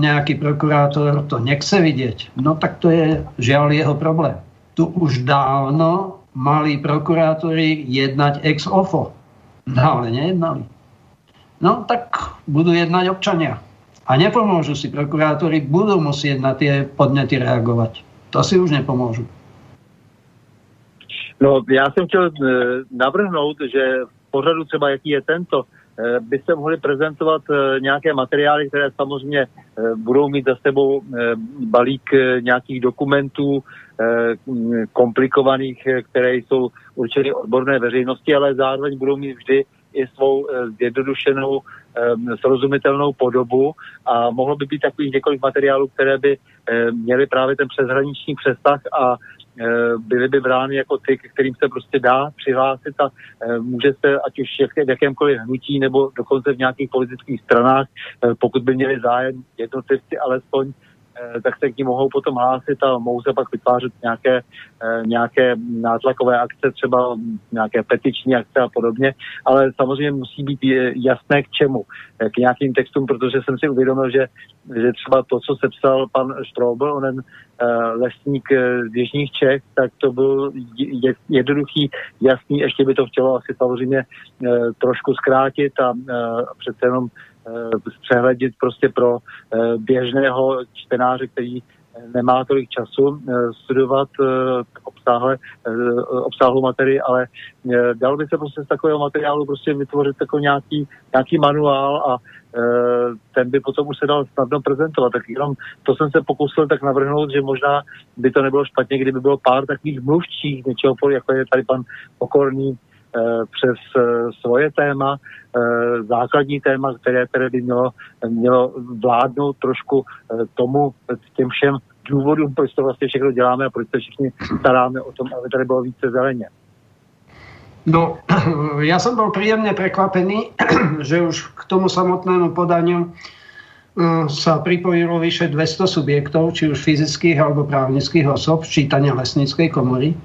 nejaký prokurátor to nechce vidieť, no tak to je žiaľ jeho problém. Tu už dávno mali prokurátori jednať ex ofo. No ale nejednali. No tak budú jednať občania. A nepomôžu si prokurátori, budú musieť na tie podnety reagovať. To si už nepomôžu. No, já jsem chtěl e, navrhnout, že v pořadu třeba, jaký je tento, Eh, by se mohli prezentovat eh, nějaké materiály, které samozřejmě budou mít za sebou balík nějakých dokumentů komplikovaných, které jsou určeny odborné veřejnosti, ale zároveň budou mít vždy i svou zjednodušenou, srozumitelnou podobu a mohlo by být takových několik materiálů, které by měly právě ten přeshraniční přesah a Eh, byly by brány jako ty, kterým se prostě dá přihlásit a může se, ať už v jakémkoliv hnutí nebo dokonce v nějakých politických stranách, pokud by měli zájem jednotlivci alespoň tak se k ní mohou potom hlásit a mohou se pak vytvářet nějaké, eh, nějaké nátlakové akce, třeba nějaké petiční akce a podobně, ale samozřejmě musí být jasné k čemu, eh, k nějakým textům, protože jsem si uvědomil, že, že třeba to, co sepsal pan Štroubel, onen lesník z Jižních Čech, tak to byl jednoduchý, jasný, ještě by to chtělo asi samozřejmě trošku zkrátit a přece jenom Eh, přehledit prostě pro eh, běžného čtenáře, který nemá tolik času eh, studovat obsáhle, obsáhlou materii, ale dalo by se prostě z takového materiálu prostě vytvořit jako nějaký, nějaký manuál a ten by potom už se dal snadno prezentovat. Tak jenom to jsem se pokusil tak navrhnout, že možná by to nebylo špatně, kdyby bylo pár takových mluvčích něčeho, jako je tady pan Pokorný, Eh, přes eh, svoje téma, eh, základní téma, které, které by mělo, mělo vládnout trošku tomu, těm všem důvodům, proč to vlastně všechno děláme a proč se všichni staráme o tom, aby tady bylo více zeleně. No, ja som bol príjemne prekvapený, že už k tomu samotnému podaniu sa pripojilo vyše 200 subjektov, či už fyzických alebo právnických osob, čítania lesníckej komory.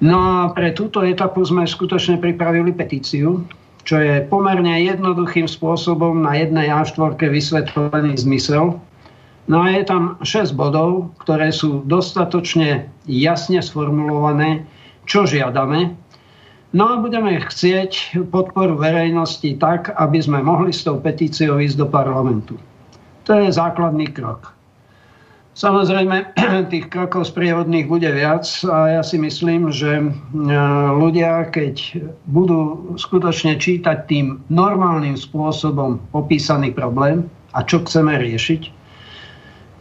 No a pre túto etapu sme skutočne pripravili petíciu, čo je pomerne jednoduchým spôsobom na jednej A4 vysvetlený zmysel. No a je tam 6 bodov, ktoré sú dostatočne jasne sformulované, čo žiadame. No a budeme chcieť podporu verejnosti tak, aby sme mohli s tou petíciou ísť do parlamentu. To je základný krok. Samozrejme, tých krokov sprievodných bude viac a ja si myslím, že e, ľudia, keď budú skutočne čítať tým normálnym spôsobom popísaný problém a čo chceme riešiť,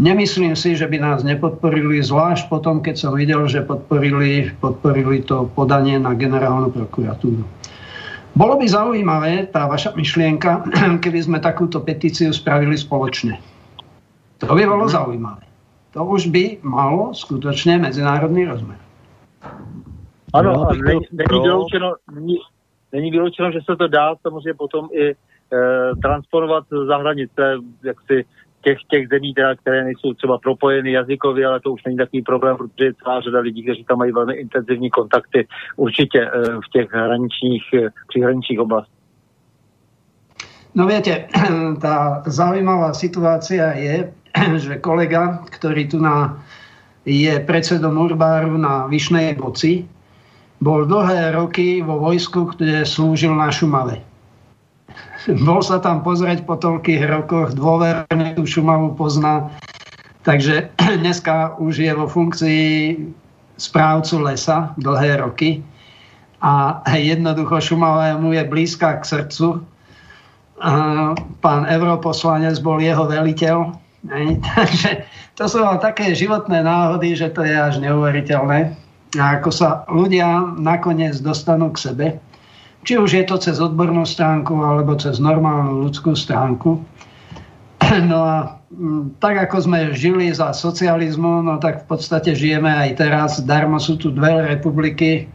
nemyslím si, že by nás nepodporili, zvlášť potom, keď som videl, že podporili, podporili to podanie na generálnu prokuratúru. Bolo by zaujímavé, tá vaša myšlienka, keby sme takúto petíciu spravili spoločne. To by bolo zaujímavé to už by malo skutočne medzinárodný rozmer. Ano, a není, není, vyloučeno, není, není vyloučeno, že se to dá samozřejmě potom i e, transponovat za hranice jaksi těch, těch zemí, teda, které nejsou třeba propojeny jazykově, ale to už není takový problém, protože je celá řada lidí, kteří tam mají velmi intenzivní kontakty určitě e, v těch hraničních, e, přihraničních oblastech. No viete, tá zaujímavá situácia je, že kolega, ktorý tu na, je predsedom Urbáru na Vyšnej Boci, bol dlhé roky vo vojsku, kde slúžil na Šumave. Bol sa tam pozrieť po toľkých rokoch, dôverne tú Šumavu pozná, takže dneska už je vo funkcii správcu lesa dlhé roky a jednoducho Šumava mu je blízka k srdcu. Pán europoslanec bol jeho veliteľ. Takže to sú také životné náhody, že to je až neuveriteľné. A ako sa ľudia nakoniec dostanú k sebe, či už je to cez odbornú stránku alebo cez normálnu ľudskú stránku. No a mm, tak ako sme žili za socializmu, no tak v podstate žijeme aj teraz. Darmo sú tu dve republiky.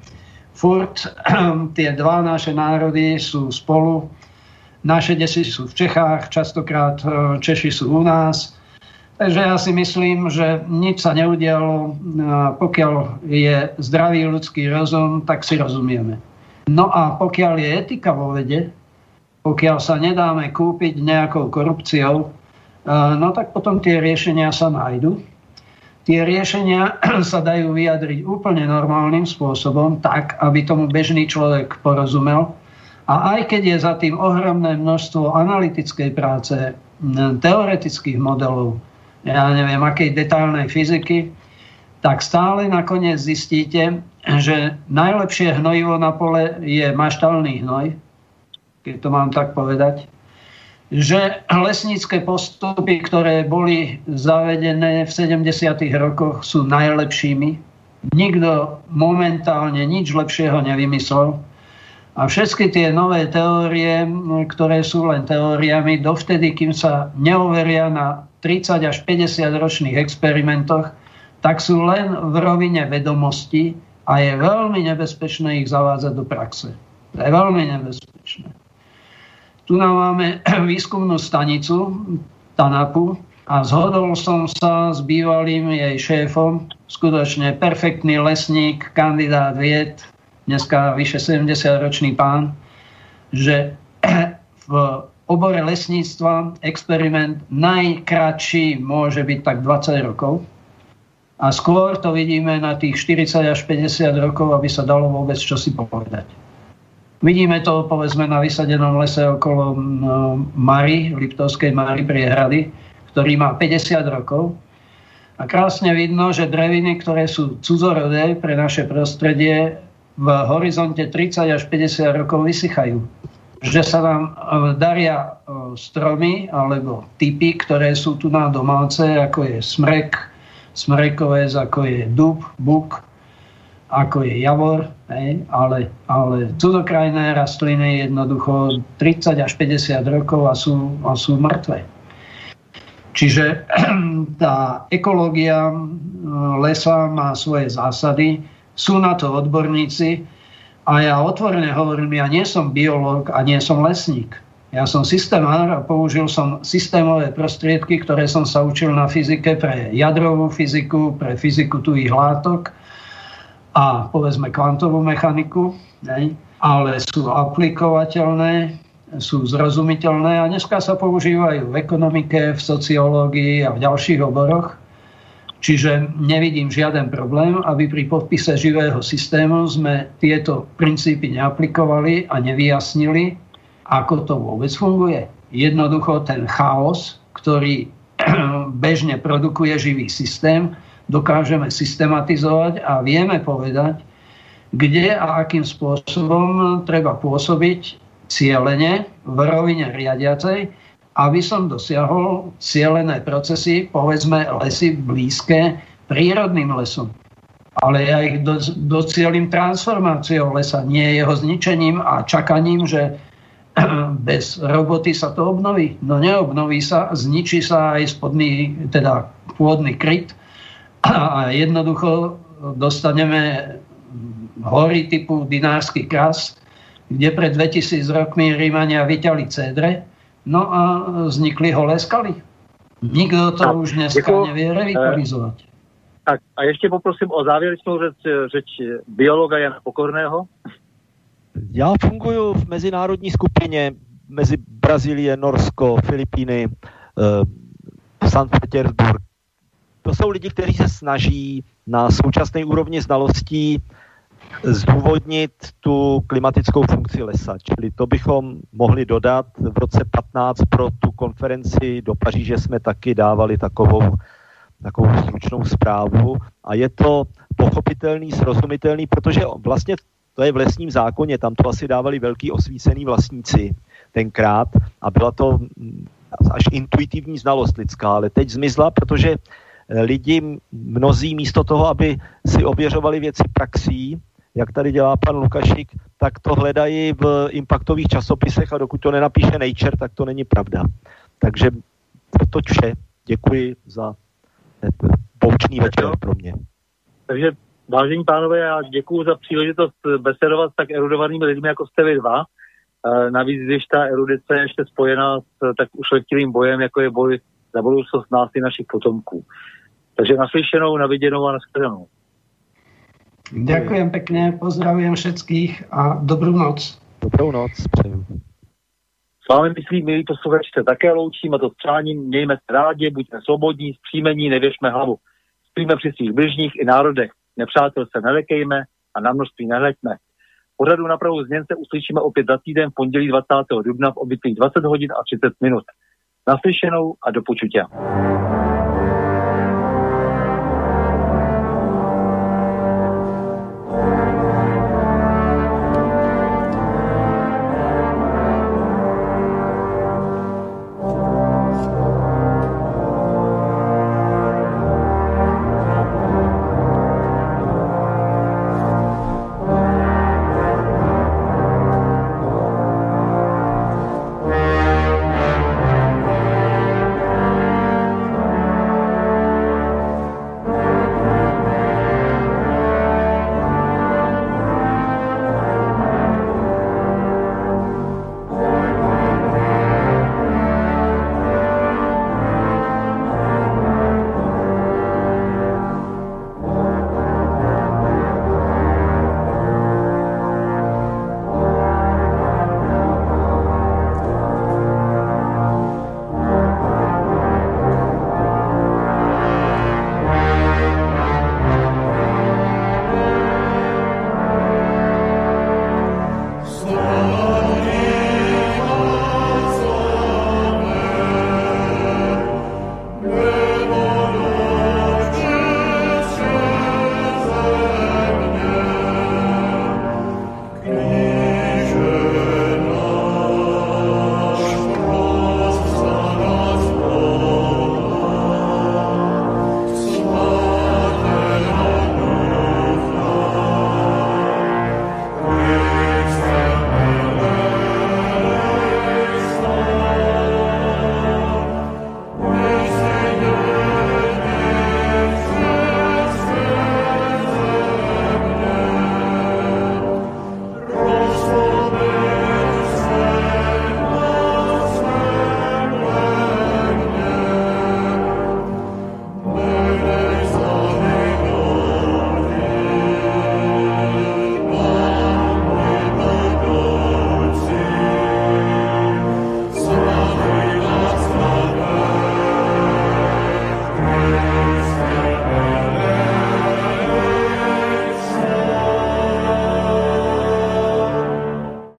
Furt tie dva naše národy sú spolu. Naše desi sú v Čechách, častokrát e, Češi sú u nás Takže ja si myslím, že nič sa neudialo. Pokiaľ je zdravý ľudský rozum, tak si rozumieme. No a pokiaľ je etika vo vede, pokiaľ sa nedáme kúpiť nejakou korupciou, no tak potom tie riešenia sa nájdu. Tie riešenia sa dajú vyjadriť úplne normálnym spôsobom, tak, aby tomu bežný človek porozumel. A aj keď je za tým ohromné množstvo analytickej práce, teoretických modelov, ja neviem, akej detailnej fyziky, tak stále nakoniec zistíte, že najlepšie hnojivo na pole je maštalný hnoj, keď to mám tak povedať, že lesnícke postupy, ktoré boli zavedené v 70. rokoch, sú najlepšími. Nikto momentálne nič lepšieho nevymyslel. A všetky tie nové teórie, ktoré sú len teóriami, dovtedy, kým sa neoveria na 30 až 50 ročných experimentoch, tak sú len v rovine vedomosti a je veľmi nebezpečné ich zavádzať do praxe. To je veľmi nebezpečné. Tu nám máme výskumnú stanicu TANAPu a zhodol som sa s bývalým jej šéfom, skutočne perfektný lesník, kandidát vied, dneska vyše 70-ročný pán, že v obore lesníctva experiment najkračší môže byť tak 20 rokov. A skôr to vidíme na tých 40 až 50 rokov, aby sa dalo vôbec čo si povedať. Vidíme to povedzme na vysadenom lese okolo Mary, Liptovskej Mary priehrady, ktorý má 50 rokov. A krásne vidno, že dreviny, ktoré sú cudzorodé pre naše prostredie, v horizonte 30 až 50 rokov vysychajú že sa nám e, daria e, stromy alebo typy, ktoré sú tu na domáce, ako je smrek, smrekovec, ako je dub, buk, ako je javor, ale, ale cudokrajné rastliny jednoducho 30 až 50 rokov a sú, a sú mŕtve. Čiže tá ekológia lesa má svoje zásady, sú na to odborníci a ja otvorene hovorím, ja nie som biológ a nie som lesník. Ja som systémár a použil som systémové prostriedky, ktoré som sa učil na fyzike pre jadrovú fyziku, pre fyziku tuvých látok a povedzme kvantovú mechaniku, ne? ale sú aplikovateľné, sú zrozumiteľné a dneska sa používajú v ekonomike, v sociológii a v ďalších oboroch. Čiže nevidím žiaden problém, aby pri podpise živého systému sme tieto princípy neaplikovali a nevyjasnili, ako to vôbec funguje. Jednoducho ten chaos, ktorý bežne produkuje živý systém, dokážeme systematizovať a vieme povedať, kde a akým spôsobom treba pôsobiť cieľene v rovine riadiacej, aby som dosiahol cieľené procesy, povedzme lesy blízke prírodným lesom. Ale ja ich do, docielím transformáciou lesa, nie jeho zničením a čakaním, že bez roboty sa to obnoví. No neobnoví sa, zničí sa aj spodný, teda pôdny kryt a jednoducho dostaneme hory typu dinársky kras, kde pred 2000 rokmi Rímania vyťali cédre, No a vznikli holé skaly. Nikdo to tak, už dneska děkuji. nevie revitalizovať. Tak a ještě poprosím o závěrečnou řeč, řeč biologa Jana Pokorného. Já funguji v mezinárodní skupině mezi Brazílie, Norsko, Filipíny, eh, St. Petersburg. To jsou lidi, kteří se snaží na současné úrovni znalostí zdůvodnit tu klimatickou funkci lesa. Čili to bychom mohli dodat. V roce 15 pro tu konferenci do Paříže jsme taky dávali takovou, takovou stručnou zprávu a je to pochopitelný, srozumitelný, protože vlastně to je v lesním zákoně, tam to asi dávali velký osvícený vlastníci tenkrát a byla to až intuitivní znalost lidská, ale teď zmizla, protože lidi mnozí místo toho, aby si ověřovali věci praxí, jak tady dělá pan Lukašik, tak to hledají v impactových časopisech a dokud to nenapíše Nature, tak to není pravda. Takže to vše. Děkuji za poučný večer pro mě. Takže vážení pánové, já děkuji za příležitost besedovat s tak erudovanými lidmi, jako jste vy dva. E, navíc, když ta erudice je ještě spojená s tak ušlechtilým bojem, jako je boj za budoucnost nás i našich potomků. Takže naslyšenou, naviděnou a nashledanou. Ďakujem pekne, pozdravujem všetkých a dobrú noc. Dobrou noc, přeju. S vámi myslí, milí posluchači, se také loučím a to s přáním mějme se rádi, buďme svobodní, zpříjmení, nevěšme hlavu. Spíme při svých bližních i národech, nepřátel se nelekejme a na množství nehleďme. Pořadu na pravou změn se uslyšíme opět za týden v pondělí 20. dubna v obvyklých 20 hodin a 30 minut. Naslyšenou a do počutia.